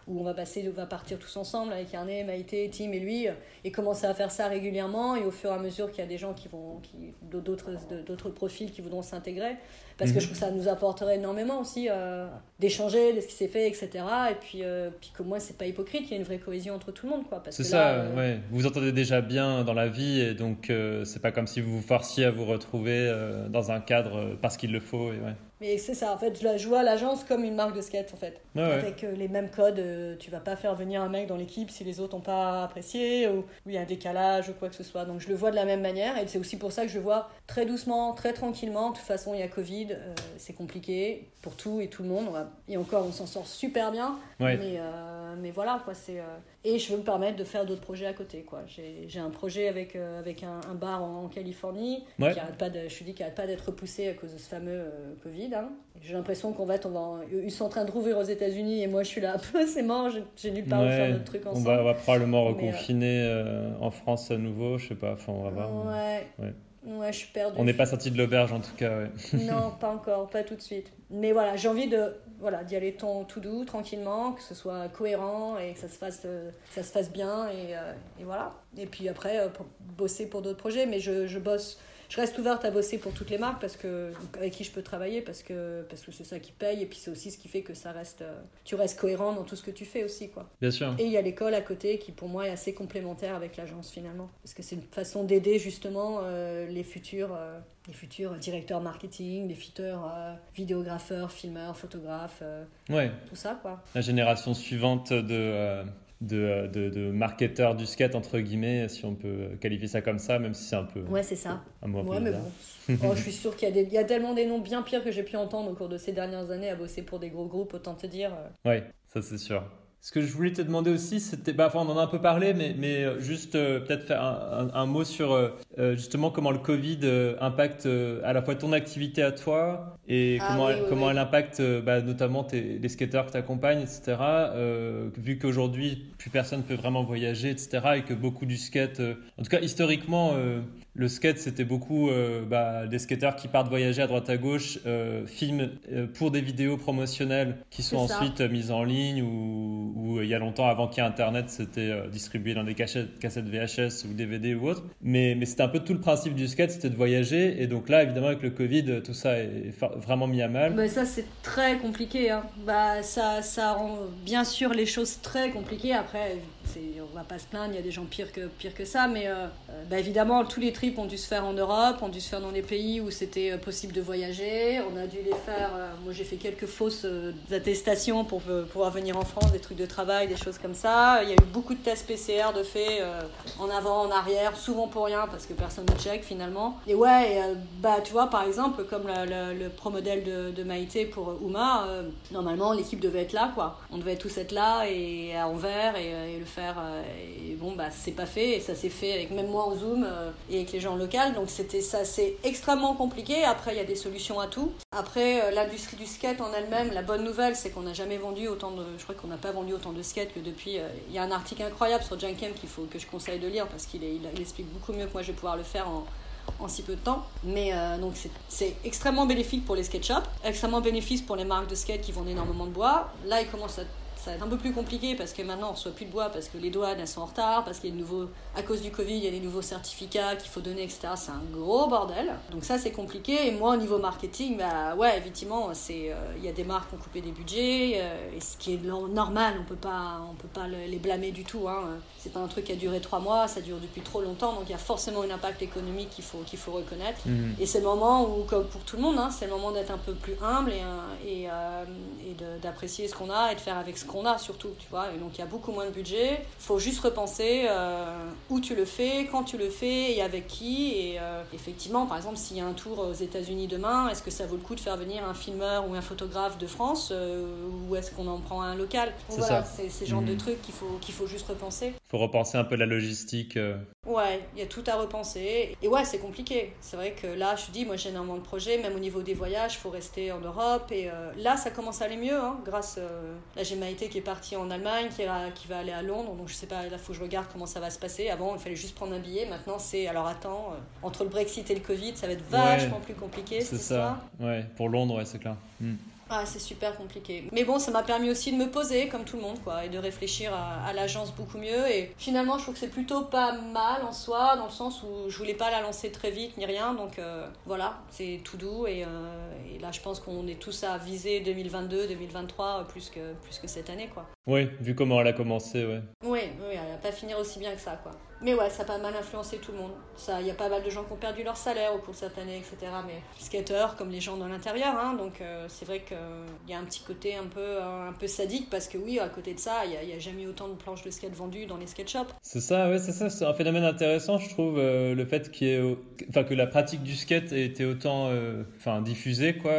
où on va passer, on va partir tous ensemble avec Arné, Maïté, Tim et lui, euh, et commencer à faire ça régulièrement, et au fur et à mesure qu'il y a des gens qui vont, qui, d'autres, d'autres profils qui voudront s'intégrer, parce que Mhm. je trouve que ça nous apporterait énormément aussi euh, d'échanger de ce qui s'est fait, etc. Et puis, euh, puis qu'au moins, c'est pas hypocrite, il y a une vraie cohésion entre tout le monde, quoi. parce C'est que ça, là, euh, ouais. Vous vous entendez déjà bien dans la vie et donc euh, c'est pas comme si vous vous forciez à vous retrouver euh, dans un cadre euh, parce qu'il le faut. Et ouais. Mais c'est ça, en fait, je la- je vois l'agence comme une marque de skate, en fait. Ouais. Avec euh, les mêmes codes, euh, tu vas pas faire venir un mec dans l'équipe si les autres n'ont pas apprécié, ou il y a un décalage, ou quoi que ce soit. Donc je le vois de la même manière, et c'est aussi pour ça que je le vois très doucement, très tranquillement. De toute façon, il y a Covid, euh, c'est compliqué pour tout et tout le monde. Va- Et encore, on s'en sort super bien. Ouais. Mais, euh, mais voilà, quoi, c'est... Et je veux me permettre de faire d'autres projets à côté, quoi. J'ai un projet avec, avec un, un bar en, en Californie, Ouais. qui arrête pas de, je suis dit, qui arrête pas d'être repoussé à cause de ce fameux euh, Covid. hein. J'ai l'impression qu'en fait, on va, ils sont en train de rouvrir aux États-Unis et moi, je suis là, c'est mort, j'ai- nulle part où Ouais. faire notre truc On ensemble. va, on va probablement Mais, euh, reconfiner euh, en France à nouveau, je sais pas, enfin on va voir. Ouais. Ouais. Ouais, je suis perdue. On n'est pas sorti de l'auberge en tout cas, ouais. non, pas encore, pas tout de suite. Mais voilà, j'ai envie de voilà d'y aller ton, tout doux, tranquillement, que ce soit cohérent et que ça se fasse, euh, ça se fasse bien et, euh, et voilà. Et puis après, euh, pour bosser pour d'autres projets, mais je, je bosse. Je reste ouverte à bosser pour toutes les marques parce que avec qui je peux travailler parce que parce que c'est ça qui paye et puis c'est aussi ce qui fait que ça reste euh, tu restes cohérent dans tout ce que tu fais aussi quoi. Bien sûr. Et il y a l'école à côté qui pour moi est assez complémentaire avec l'agence finalement parce que c'est une façon d'aider justement euh, les futurs euh, les futurs directeurs marketing, les futurs euh, vidéographeurs, filmeurs, photographes, Ouais. tout ça quoi. La génération suivante de, de, de, de marketeurs du skate, entre guillemets, si on peut qualifier ça comme ça, même si c'est un peu Ouais, c'est ça. un mot un peu Ouais, mais bon. Oh, je suis sûre qu'il y, a des- il y a tellement des noms bien pires que j'ai pu entendre au cours de ces dernières années à bosser pour des gros groupes, autant te dire. euh, Ouais, ça c'est sûr. Ce que je voulais te demander aussi, c'était, bah, enfin, on en a un peu parlé, mais, mais euh, juste euh, peut-être faire un, un- un mot sur euh, justement comment le Covid impacte euh, à la fois ton activité à toi et Ah comment, oui, oui, comment oui. elle impacte euh, bah, notamment tes, les skateurs que tu accompagnes, etc. Euh, vu qu'aujourd'hui, plus personne peut vraiment voyager, etc. Et que beaucoup du skate, euh, en tout cas historiquement, euh, le skate c'était beaucoup bah, des skateurs qui partent voyager à droite à gauche, filment pour des vidéos promotionnelles qui sont ensuite mises en ligne ou, ou, il y a longtemps avant qu'il y ait Internet, c'était distribué dans des cassettes VHS ou DVD ou autre. Mais, mais c'était un peu tout le principe du skate, c'était de voyager. Et donc là, évidemment, avec le Covid, tout ça est fa- vraiment mis à mal. Bah, ça, c'est très compliqué. Hein. Bah, ça, ça rend bien sûr les choses très compliquées. Après, on va pas se plaindre, il y a des gens pires que, pires que ça. Mais euh, euh, bah, évidemment, tous les trips ont dû se faire en Europe, ont dû se faire dans des pays où c'était euh, possible de voyager. On a dû les faire. moi, j'ai fait quelques fausses attestations pour pouvoir venir en France, des trucs de travail, des choses comme ça. Il y a eu beaucoup de tests PCR de fait en avant, en arrière, souvent pour rien parce que personne ne check finalement. Et ouais, bah tu vois, par exemple, comme la- le pro modèle de, de Maïté pour Uma, euh, normalement l'équipe devait être là quoi. On devait tous être là et à Anvers et, et le euh, et bon, bah c'est pas fait et ça s'est fait avec même moi en Zoom euh, et avec les gens locaux. Donc c'était ça, c'est extrêmement compliqué. Après, il y a des solutions à tout. Après, euh, l'industrie du skate en elle-même, la bonne nouvelle, c'est qu'on n'a jamais vendu autant de. Je crois qu'on n'a pas vendu autant de skates que depuis. Il y a un article incroyable sur Junkem qu'il faut que je conseille de lire parce qu'il explique beaucoup mieux que moi je vais pouvoir le faire en, si peu de temps. Mais donc c'est- extrêmement bénéfique pour les skate shops, extrêmement bénéfique pour les marques de skate qui vendent énormément de bois. Là, il commence à ça va être un peu plus compliqué parce que maintenant on reçoit plus de bois parce que les douanes elles sont en retard, parce qu'il y a de nouveaux, à cause du Covid, il y a des nouveaux certificats qu'il faut donner, etc. C'est un gros bordel. Donc ça c'est compliqué. Et moi au niveau marketing, bah ouais, effectivement, euh, il y a des marques qui ont coupé des budgets euh, et ce qui est no- normal, on peut pas, on peut pas le- les blâmer du tout. Hein. C'est pas un truc qui a duré trois mois, ça dure depuis trop longtemps, donc il y a forcément un impact économique qu'il faut qu'il faut reconnaître. Mhm. Et c'est le moment où, comme pour tout le monde, hein, c'est le moment d'être un peu plus humble et, euh, et, euh, et de- d'apprécier ce qu'on a et de faire avec ce qu'on a surtout, tu vois. Et donc il y a beaucoup moins de budget. Il faut juste repenser euh, où tu le fais, quand tu le fais et avec qui. Et euh, effectivement, par exemple, s'il y a un tour aux États-Unis demain, est-ce que ça vaut le coup de faire venir un filmeur ou un photographe de France ou est-ce qu'on en prend un local? C'est Voilà, ça. c'est ces genres Mhm. de trucs qu'il faut, qu'il faut juste repenser. Faut repenser un peu la logistique. euh. Ouais, il y a tout à repenser. Et ouais, c'est compliqué. C'est vrai que là, je te dis, moi j'ai énormément de projets, même au niveau des voyages, il faut rester en Europe. Et euh, là, ça commence à aller mieux, hein, grâce. euh, là, j'ai Maïté qui est partie en Allemagne, qui, qui va aller à Londres. Donc je sais pas, là, faut que je regarde comment ça va se passer. Avant, il fallait juste prendre un billet. Maintenant, c'est. Alors attends, euh, entre le Brexit et le Covid, ça va être vachement plus compliqué. C'est ça. histoire. Ouais, pour Londres, ouais, c'est clair. Mhm. Ah, c'est super compliqué. Mais bon, ça m'a permis aussi de me poser, comme tout le monde, quoi, et de réfléchir à, l'agence beaucoup mieux. Et finalement, je trouve que c'est plutôt pas mal en soi, dans le sens où je voulais pas la lancer très vite ni rien. Donc euh, voilà, c'est tout doux. Et, euh, et là, je pense qu'on est tous à viser 2022, 2023, plus que, plus que cette année, quoi. Oui, vu comment elle a commencé, ouais. Oui, oui, elle va pas finir aussi bien que ça, quoi. Mais ouais, ça a pas mal influencé tout le monde. Ça, il y a pas mal de gens qui ont perdu leur salaire au cours de cette année, etc. Mais skateurs, comme les gens dans l'intérieur, hein, donc euh, c'est vrai qu'il y a un petit côté un peu, un peu sadique parce que oui, à côté de ça, il n'y a, a jamais eu autant de planches de skate vendues dans les skate shops. C'est ça, ouais, c'est ça, c'est un phénomène intéressant, je trouve, euh, le fait y ait, que la pratique du skate ait été autant, euh, enfin, diffusée, quoi,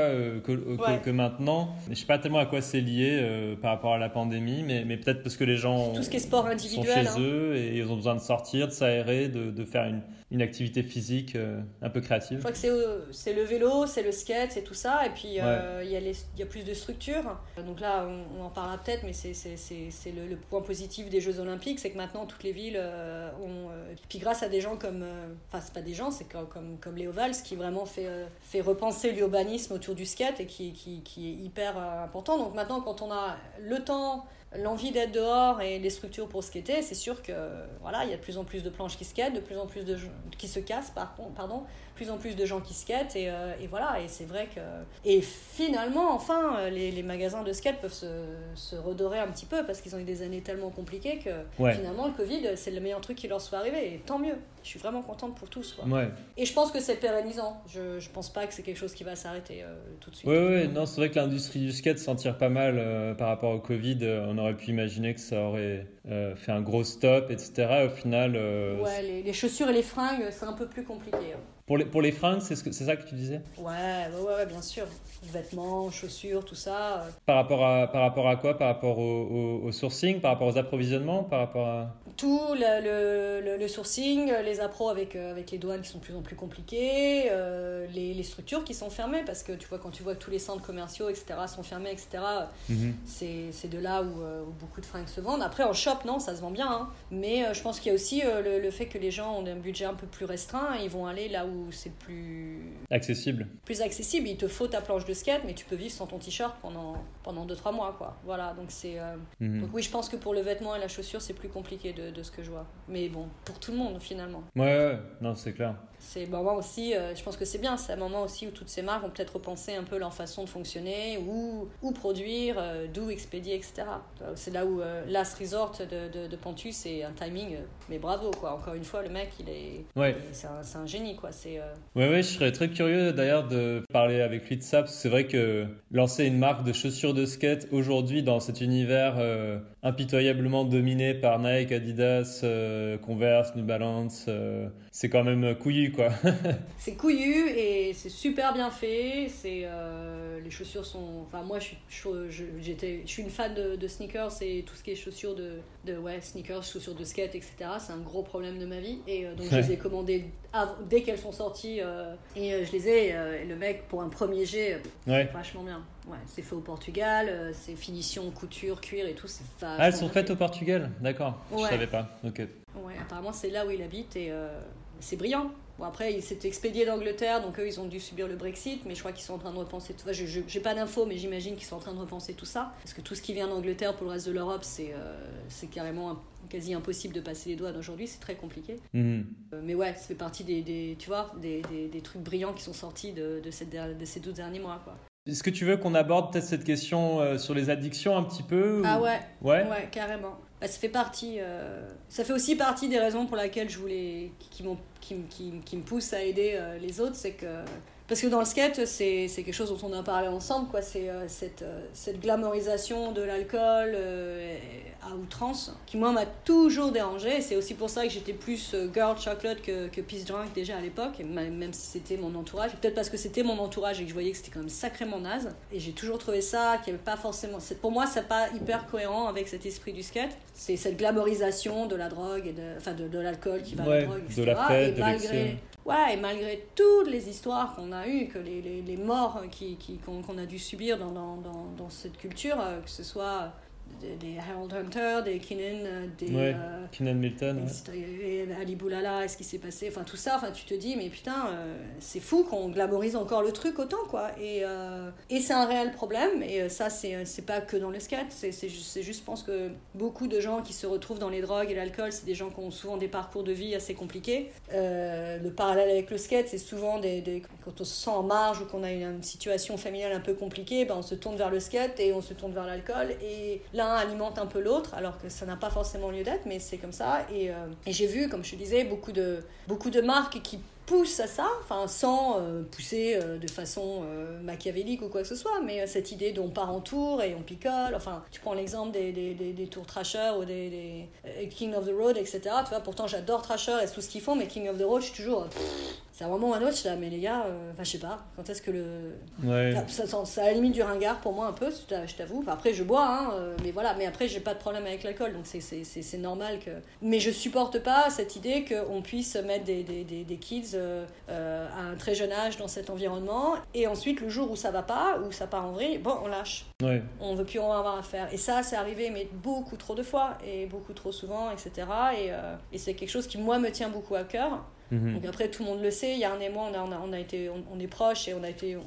que, Ouais. maintenant. Je sais pas tellement à quoi c'est lié par rapport à la pandémie, mais, mais peut-être parce que les gens Tout ce qui est sport sont individuel. chez hein. eux et ils ont besoin de sortir, de s'aérer, de, de faire une, une activité physique euh, un peu Je créative. crois que c'est euh, c'est le vélo, c'est le skate, c'est tout ça. Et puis, euh, il y, a y plus de structures. Donc là, on, on en parlera peut-être, mais c'est le, le point positif des Jeux Olympiques, c'est que maintenant, toutes les villes euh, ont... puis grâce à des gens comme... Enfin, c'est pas des gens, c'est comme, comme, comme Léo Valls, qui vraiment fait, fait repenser l'urbanisme autour du skate et qui, qui, qui est hyper important. Donc maintenant, quand on a le temps l'envie d'être dehors et les structures pour skater, c'est sûr que voilà, il y a de plus en plus de planches qui skatent, de plus en plus de qui se cassent, pardon, plus en plus de gens qui skatent et, euh, et voilà, et c'est vrai que et finalement, enfin, euh, les, les magasins de skate peuvent se, se redorer un petit peu parce qu'ils ont eu des années tellement compliquées que Ouais. finalement le Covid, c'est le meilleur truc qui leur soit arrivé et tant mieux. Je suis vraiment contente pour tous. Quoi. Ouais. Et je pense que c'est pérennisant. Je, je pense pas que c'est quelque chose qui va s'arrêter euh, tout de suite. Ouais, ouais, non, c'est vrai que l'industrie du skate s'en tire pas mal euh, par rapport au Covid. On aurait pu imaginer que ça aurait euh, fait un gros stop, etc. Au final, euh, Ouais, les, les chaussures et les fringues, c'est un peu plus compliqué. hein. pour, les, pour les fringues, c'est ce ça que tu disais? Ouais, ouais, bien sûr. Vêtements, chaussures, tout ça. euh, par rapport, à, par rapport à quoi? Par rapport au, au- au sourcing? Par rapport aux approvisionnements? Par rapport à... Tout le, le, sourcing, les appros avec, avec les douanes qui sont de plus en plus compliquées, euh, les, les structures qui sont fermées, parce que tu vois, quand tu vois que tous les centres commerciaux, etc., sont fermés, etc., Mhm. c'est c'est de là où, où beaucoup de fringues se vendent. Après, en shop, non, ça se vend bien. hein. Mais euh, je pense qu'il y a aussi euh, le, le fait que les gens ont un budget un peu plus restreint, ils vont aller là où c'est plus, Accessible. plus accessible. Il te faut ta planche de skate, mais tu peux vivre sans ton t-shirt pendant, pendant 2-3 mois, quoi. Voilà, donc c'est... euh, Mhm. donc oui, je pense que pour le vêtement et la chaussure, c'est plus compliqué de, de ce que je vois. Mais bon, pour tout le monde, finalement. Ouais, ouais, non, c'est clair. C'est moment aussi, euh, je pense que c'est bien, c'est un moment aussi où toutes ces marques vont peut-être repenser un peu leur façon de fonctionner, où, où produire, euh, d'où expédier, etc. C'est là où euh, Last Resort de, de, de Pantus, c'est un timing, euh, mais bravo, quoi. Encore une fois, le mec, il est... Ouais. C'est un, génie, quoi. C'est... Ouais, ouais, je serais très curieux d'ailleurs de parler avec lui de ça, parce que c'est vrai que lancer une marque de chaussures de skate aujourd'hui dans cet univers impitoyablement dominé par Nike, Adidas, Converse, New Balance, c'est quand même couillu, quoi. C'est couillu et c'est super bien fait. C'est euh, les chaussures sont. Enfin moi je suis je, je- j'étais je suis une fan de, de sneakers et tout ce qui est chaussures de de ouais sneakers chaussures de skate etc. C'est un gros problème de ma vie et euh, donc je les ai commandées dès qu'elles sont sorties euh, et je les ai et le mec pour un premier jet Ouais. vachement bien. Ouais c'est fait au Portugal. c'est finition couture cuir et tout. C'est Ah, elles sont faites fait. au Portugal, d'accord. Je Ouais. savais pas. Ok. Ouais, apparemment c'est là où il habite et euh, c'est brillant. Bon après il s'est expédié d'Angleterre donc eux ils ont dû subir le Brexit mais je crois qu'ils sont en train de repenser tout ça. Je, je- j'ai pas d'infos mais j'imagine qu'ils sont en train de repenser tout ça parce que tout ce qui vient d'Angleterre pour le reste de l'Europe c'est euh, c'est carrément un- quasi impossible de passer les douanes aujourd'hui c'est très compliqué. Mhm. Euh, mais ouais ça fait partie des, des tu vois des, des, des trucs brillants qui sont sortis de, de, cette, de ces 12 derniers mois quoi. Est-ce que tu veux qu'on aborde peut-être cette question euh, sur les addictions un petit peu ou- Ah ouais Ouais? Ouais, carrément. Bah, ça fait partie. euh, Ça fait aussi partie des raisons pour lesquelles je voulais, qui, qui qui, qui me poussent à aider euh, les autres, c'est que parce que dans le skate, c'est c'est quelque chose dont on a parlé ensemble, quoi. C'est euh, cette euh, cette glamorisation de l'alcool euh, à outrance qui moi m'a toujours dérangé. Et C'est aussi pour ça que j'étais plus euh, girl chocolate que que peace drunk déjà à l'époque, même si c'était mon entourage. Peut-être parce que c'était mon entourage et que je voyais que c'était quand même sacrément naze. Et j'ai toujours trouvé ça qu'il n'y avait pas forcément. Pour moi, c'est pas hyper cohérent avec cet esprit du skate. C'est cette glamorisation de la drogue et de, enfin de, de l'alcool qui va à la drogue, de etc. la fête, et de malgré. Ouais, et malgré toutes les histoires qu'on a eues, que les, morts qui, qui, qu'on, qu'on a dû subir dans, dans, dans, dans cette culture, euh, que ce soit des, des Harold Hunter, des Kinnan, euh, des. Ouais. euh, Keenan Milton. ouais. Ali Boulala, est-ce qui s'est passé Enfin, tout ça, enfin, tu te dis, mais putain, euh, c'est fou qu'on glamorise encore le truc autant, quoi. Et, euh, et c'est un réel problème, et ça, c'est c'est pas que dans le skate, c'est c'est juste, je pense que beaucoup de gens qui se retrouvent dans les drogues et l'alcool, c'est des gens qui ont souvent des parcours de vie assez compliqués. Le parallèle avec le skate, c'est souvent des, des- quand on se sent en marge ou qu'on a une, une situation familiale un peu compliquée, ben, on se tourne vers le skate et on se tourne vers l'alcool, et alimente un peu l'autre, alors que ça n'a pas forcément lieu d'être, mais c'est comme ça. Et, euh, et j'ai vu, comme je te disais, beaucoup de, beaucoup de marques qui poussent à ça, enfin sans euh, pousser euh, de façon machiavélique ou quoi que ce soit, mais cette idée d'on part en tour et on picole, enfin tu prends l'exemple des, des, des, tours Trasher ou des, King of the Road, etc. Tu vois, pourtant j'adore Trasher et tout ce qu'ils font, mais King of the Road, je suis toujours... c'est un moment ou un autre, je suis là, mais les gars, euh, enfin je sais pas, quand est-ce que le, Ouais. ça, ça, ça a la limite du ringard pour moi un peu, je t'a- je t'avoue. Enfin, après, je bois, hein, euh, mais voilà. Mais après, j'ai pas de problème avec l'alcool, donc c'est- normal que. Mais je supporte pas cette idée qu'on puisse mettre des, des, des, des kids euh, euh, à un très jeune âge dans cet environnement, et ensuite, le jour où ça va pas, où ça part en vrille, bon, on lâche. Ouais. On veut plus en avoir à faire. Et ça, c'est arrivé, mais beaucoup trop de fois, et beaucoup trop souvent, etc. Et, et c'est quelque chose qui, moi, me tient beaucoup à cœur. Mhm. Donc après, tout le monde le sait. Yann et moi, on, a, on, a, on a été, on, on est proches et on a été,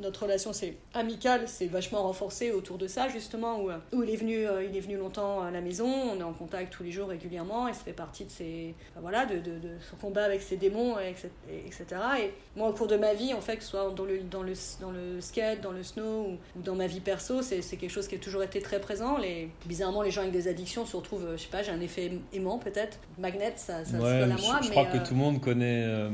notre relation c'est amicale, c'est vachement renforcé autour de ça justement. Où, où il est venu, euh, il est venu longtemps à la maison. On est en contact tous les jours régulièrement et ça fait partie de ses, enfin, voilà, de, de, de son combat avec ses démons, et etc., et etc. Et moi, au cours de ma vie, en fait, que ce soit dans le, dans le, dans le skate, dans le snow ou, ou dans ma vie perso, c'est quelque chose qui a toujours été très présent. Les, bizarrement, les gens avec des addictions se retrouvent, je sais pas, j'ai un effet aimant peut-être. Magnet, ça, ça se Ouais, colle à moi. je mais, crois euh, que tout le monde connaît euh,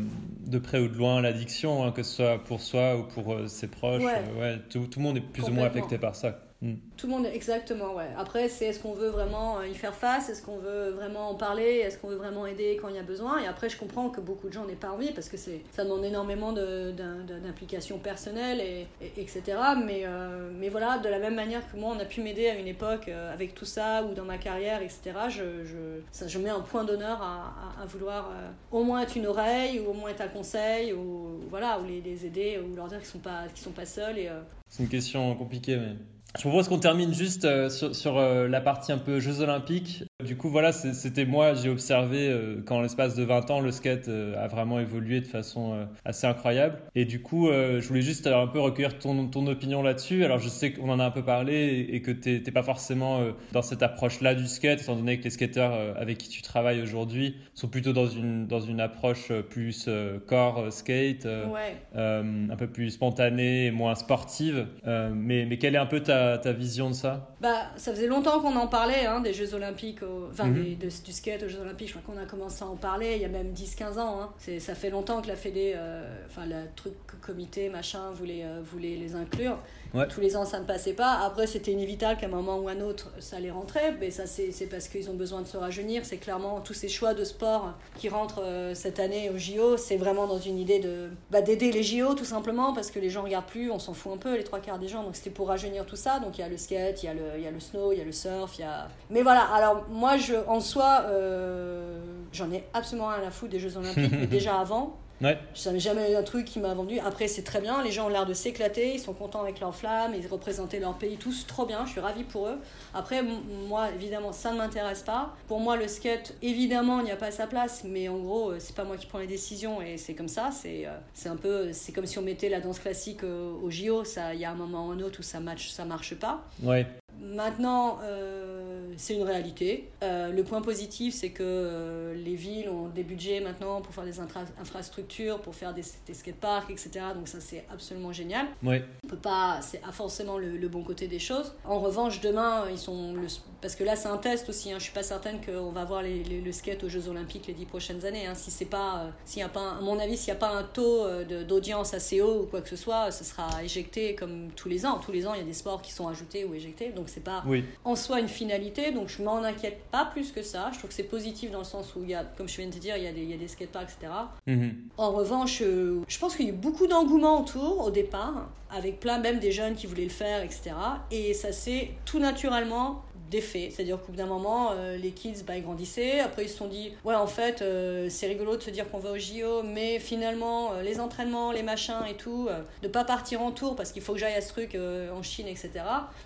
de près ou de loin l'addiction, hein, que ce soit pour soi ou pour euh, ses proches. Ouais. Euh, ouais, tout, tout le monde est plus ou moins affecté par ça. Mm. Tout le monde, exactement, ouais. Après, c'est est-ce qu'on veut vraiment euh, y faire face Est-ce qu'on veut vraiment en parler Est-ce qu'on veut vraiment aider quand il y a besoin Et après, je comprends que beaucoup de gens n'aient pas envie parce que ça demande énormément d'implication personnelle, et, et- etc. Mais, euh, mais voilà, de la même manière que moi, on a pu m'aider à une époque euh, avec tout ça ou dans ma carrière, etc. Je, je, ça, je mets un point d'honneur à, à- à vouloir euh, au moins être une oreille ou au moins être un conseil ou, voilà, ou les, les aider ou leur dire qu'ils ne sont, pas- qu'ils sont pas seuls. Et, C'est une question compliquée, mais. Je propose qu'on termine juste euh, sur, sur, euh, la partie un peu Jeux Olympiques. Du coup, voilà, c'était moi, j'ai observé euh, qu'en l'espace de 20 ans, le skate euh, a vraiment évolué de façon euh, assez incroyable. Et du coup, euh, je voulais juste alors, un peu recueillir ton, ton opinion là-dessus. Alors, je sais qu'on en a un peu parlé et, et que t'es pas forcément dans cette approche-là du skate, étant donné que les skateurs avec qui tu travailles aujourd'hui sont plutôt dans une, dans une approche plus corps skate. ouais. un peu plus spontanée et moins sportive. Mais, mais quelle est un peu ta, ta vision de ça? Bah, ça faisait longtemps qu'on en parlait, hein, des Jeux Olympiques, au- enfin Mhm. de- du skate aux Jeux Olympiques. Je crois qu'on a commencé à en parler il y a même 10-15 ans. Hein. C'est- Ça fait longtemps que la Fédé, euh, enfin le truc comité, machin, voulait, euh, voulait les inclure. Ouais. Tous les ans, ça ne passait pas. Après, c'était inévitable qu'à un moment ou un autre, ça allait rentrer. Mais ça, c'est parce qu'ils ont besoin de se rajeunir. C'est clairement tous ces choix de sport qui rentrent euh, cette année au JO. C'est vraiment dans une idée de bah, d'aider les JO, tout simplement, parce que les gens regardent plus. On s'en fout un peu, les trois quarts des gens. Donc, c'était pour rajeunir tout ça. Donc, il y a le skate, il y a le, y a le snow, il y a le surf. Il y a... Mais voilà, alors moi, je, en soi, euh, j'en ai absolument rien à foutre des Jeux Olympiques. mais déjà avant, Ouais. ça n'est jamais un truc qui m'a vendu. Après, c'est très bien. Les gens ont l'air de s'éclater. Ils sont contents avec leur flamme. Ils représentaient leur pays tous trop bien. Je suis ravie pour eux. Après, moi, évidemment, ça ne m'intéresse pas. Pour moi, le skate, évidemment, il n'y a pas sa place. Mais en gros, euh, c'est pas moi qui prends les décisions. Et c'est comme ça. C'est euh, c'est un peu. C'est comme si on mettait la danse classique euh, au JO. Il y a un moment ou un autre où ça match, ça marche pas. Ouais. Maintenant, euh, c'est une réalité. Euh, le point positif, c'est que euh, les villes ont des budgets maintenant pour faire des infrastructures, pour faire des, des skateparks, etc. Donc ça, c'est absolument génial. Ouais. On peut pas, c'est forcément le, le bon côté des choses. En revanche, demain, ils sont le, parce que là, c'est un test aussi. Hein, je suis pas certaine qu'on va voir les, les- le skate aux Jeux Olympiques les dix prochaines années. Hein. Si c'est pas, euh, s'il y a pas, à mon avis, s'il n'y a pas un taux euh, d'audience assez haut ou quoi que ce soit, ce sera éjecté comme tous les ans. Tous les ans, il y a des sports qui sont ajoutés ou éjectés. Donc c'est pas Oui. en soi une finalité, donc je m'en inquiète pas plus que ça. Je trouve que c'est positif dans le sens où il y a, comme je viens de te dire, il y a des, il y a des skateparks, etc. Mhm. En revanche, euh, je pense qu'il y a eu beaucoup d'engouement autour au départ, avec plein même des jeunes qui voulaient le faire, etc. Et ça s'est tout naturellement défait. C'est-à-dire qu'au bout d'un moment, euh, les kids, bah, ils grandissaient. Après, ils se sont dit, ouais, en fait, euh, c'est rigolo de se dire qu'on va au JO, mais finalement, euh, les entraînements, les machins et tout, de pas partir en tour parce qu'il faut que j'aille à ce truc en Chine, etc.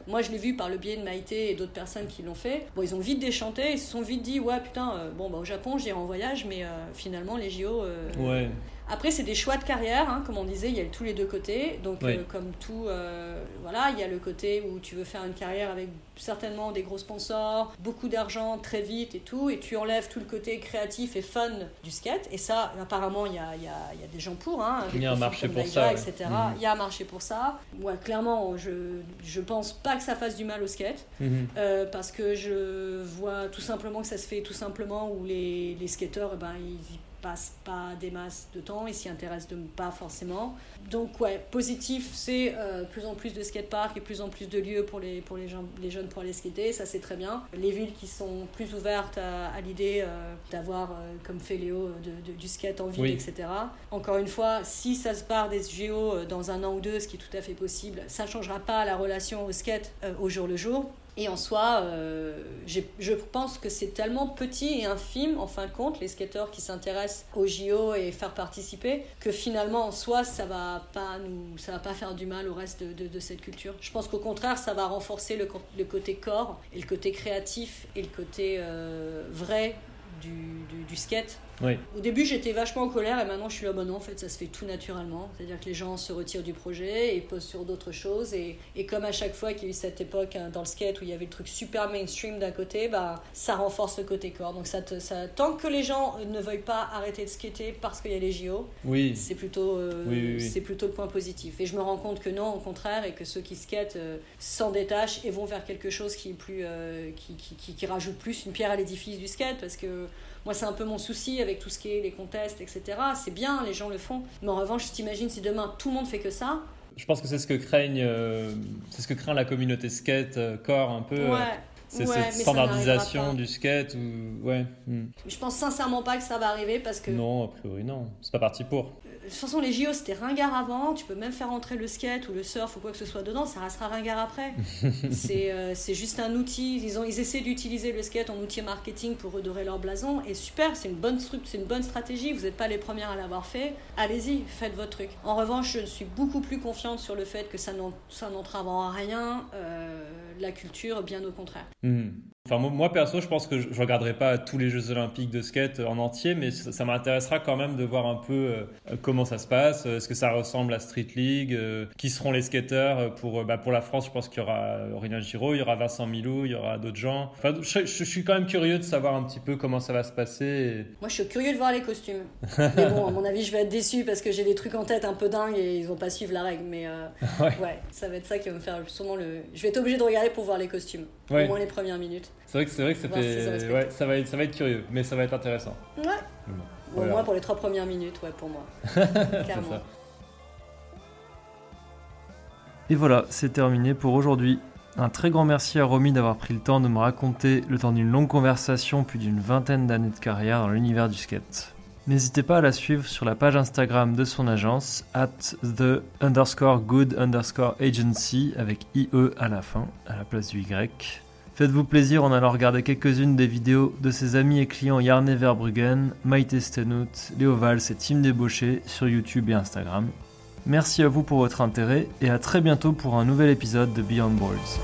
Moi, je l'ai vu par le biais de Maïté et d'autres personnes qui l'ont fait. Bon, ils ont vite déchanté, ils se sont vite dit, ouais, putain, bon, bah, au Japon, j'irai en voyage, mais finalement, les JO. Ouais. Après, c'est des choix de carrière, hein, comme on disait, il y a tous les deux côtés. Donc, Oui. euh, comme tout, euh, voilà, il y a le côté où tu veux faire une carrière avec certainement des gros sponsors, beaucoup d'argent très vite et tout, et tu enlèves tout le côté créatif et fun du skate. Et ça, apparemment, il y a, il y a- il y a des gens pour. Hein, Il y a un marché pour ça, ouais. etc. Il y a un marché pour ça. Ouais, clairement, je, je pense pas que ça fasse du mal au skate. Mhm. Euh, parce que je vois tout simplement que ça se fait tout simplement où les, les skateurs, eh ben, ils y passent pas des masses de temps, ils s'y intéressent de, pas forcément. Donc ouais, positif, c'est euh, plus en plus de skateparks et plus en plus de lieux pour les, pour les, gens, les jeunes pour aller skater, ça c'est très bien. Les villes qui sont plus ouvertes à, à l'idée euh, d'avoir, euh, comme fait Léo, de, de- du skate en ville, Oui. etc. Encore une fois, si ça se part des JO dans un an ou deux, ce qui est tout à fait possible, ça ne changera pas la relation au skate au jour le jour. Et en soi, euh, je pense que c'est tellement petit et infime, en fin de compte, les skateurs qui s'intéressent aux JO et faire participer, que finalement, en soi, ça va pas nous, ça va pas faire du mal au reste de, de- cette culture. Je pense qu'au contraire, ça va renforcer le, le côté corps et le côté créatif et le côté euh, vrai du, du skate. Oui. Au début, j'étais vachement en colère et maintenant je suis là, bah non, en fait, ça se fait tout naturellement. C'est-à-dire que les gens se retirent du projet et posent sur d'autres choses. Et, et comme à chaque fois qu'il y a eu cette époque hein, dans le skate où il y avait le truc super mainstream d'un côté, bah, ça renforce le côté corps. Donc ça te, ça, tant que les gens ne veuillent pas arrêter de skater parce qu'il y a les JO, Oui. c'est plutôt, euh, Oui, oui, oui. c'est plutôt le point positif. Et je me rends compte que non, au contraire, et que ceux qui skatent euh, s'en détachent et vont vers quelque chose qui est plus, euh, qui, qui, qui, qui rajoute plus une pierre à l'édifice du skate, parce que moi, c'est un peu mon souci avec tout ce qui est les contests, etc. C'est bien, les gens le font. Mais en revanche, t'imagines si demain tout le monde fait que ça? Je pense que c'est ce que craignent, euh, c'est ce que craint la communauté skate euh, core un peu. euh, ouais. c'est ouais, cette standardisation du skate ou ouais. hmm. Je pense sincèrement pas que ça va arriver parce que Non, a priori non. C'est pas parti pour. De toute façon, les JO c'était ringard avant. Tu peux même faire entrer le skate ou le surf ou quoi que ce soit dedans, ça restera ringard après. c'est euh, c'est juste un outil. Ils, ont, ils essaient d'utiliser le skate en outil marketing pour redorer leur blason. Et super, c'est une, bonne c'est une bonne stratégie. Vous n'êtes pas les premières à l'avoir fait. Allez-y, faites votre truc. En revanche, je suis beaucoup plus confiante sur le fait que ça n'entrave en rien euh, la culture, bien au contraire. Hmm. Enfin, moi, perso, je pense que je, je regarderai pas tous les Jeux Olympiques de skate en entier, mais ça, ça m'intéressera quand même de voir un peu euh, comment ça se passe. Est-ce que ça ressemble à Street League euh, Qui seront les skateurs pour, euh, bah, pour la France Je pense qu'il y aura Aurélien Giraud, il y aura Vincent Milou, il y aura d'autres gens. Enfin, je, suis quand même curieux de savoir un petit peu comment ça va se passer. Moi, je suis curieux de voir les costumes. Mais bon, à mon avis, je vais être déçu parce que j'ai des trucs en tête un peu dingues et ils vont pas suivre la règle. Mais euh, Ouais. ouais, ça va être ça qui va me faire sûrement le. Je vais être obligé de regarder pour voir les costumes. Ouais. Au moins les premières minutes. C'est vrai que c'est vrai que ça fait, ouais, ça va être, ça va être curieux, mais ça va être intéressant. Ouais. Bon, Au moins pour les trois premières minutes, ouais, pour moi. Clairement. ça. Et voilà, c'est terminé pour aujourd'hui. Un très grand merci à Romy d'avoir pris le temps de me raconter, le temps d'une longue conversation, plus d'une vingtaine d'années de carrière dans l'univers du skate. N'hésitez pas à la suivre sur la page Instagram de son agence, at the underscore good underscore agency, avec IE à la fin, à la place du Y. Faites-vous plaisir en allant regarder quelques-unes des vidéos de ses amis et clients Yarne Verbruggen, Maïté Stenout, Léo Valls et Tim Débauché sur YouTube et Instagram. Merci à vous pour votre intérêt et à très bientôt pour un nouvel épisode de Beyond Boards.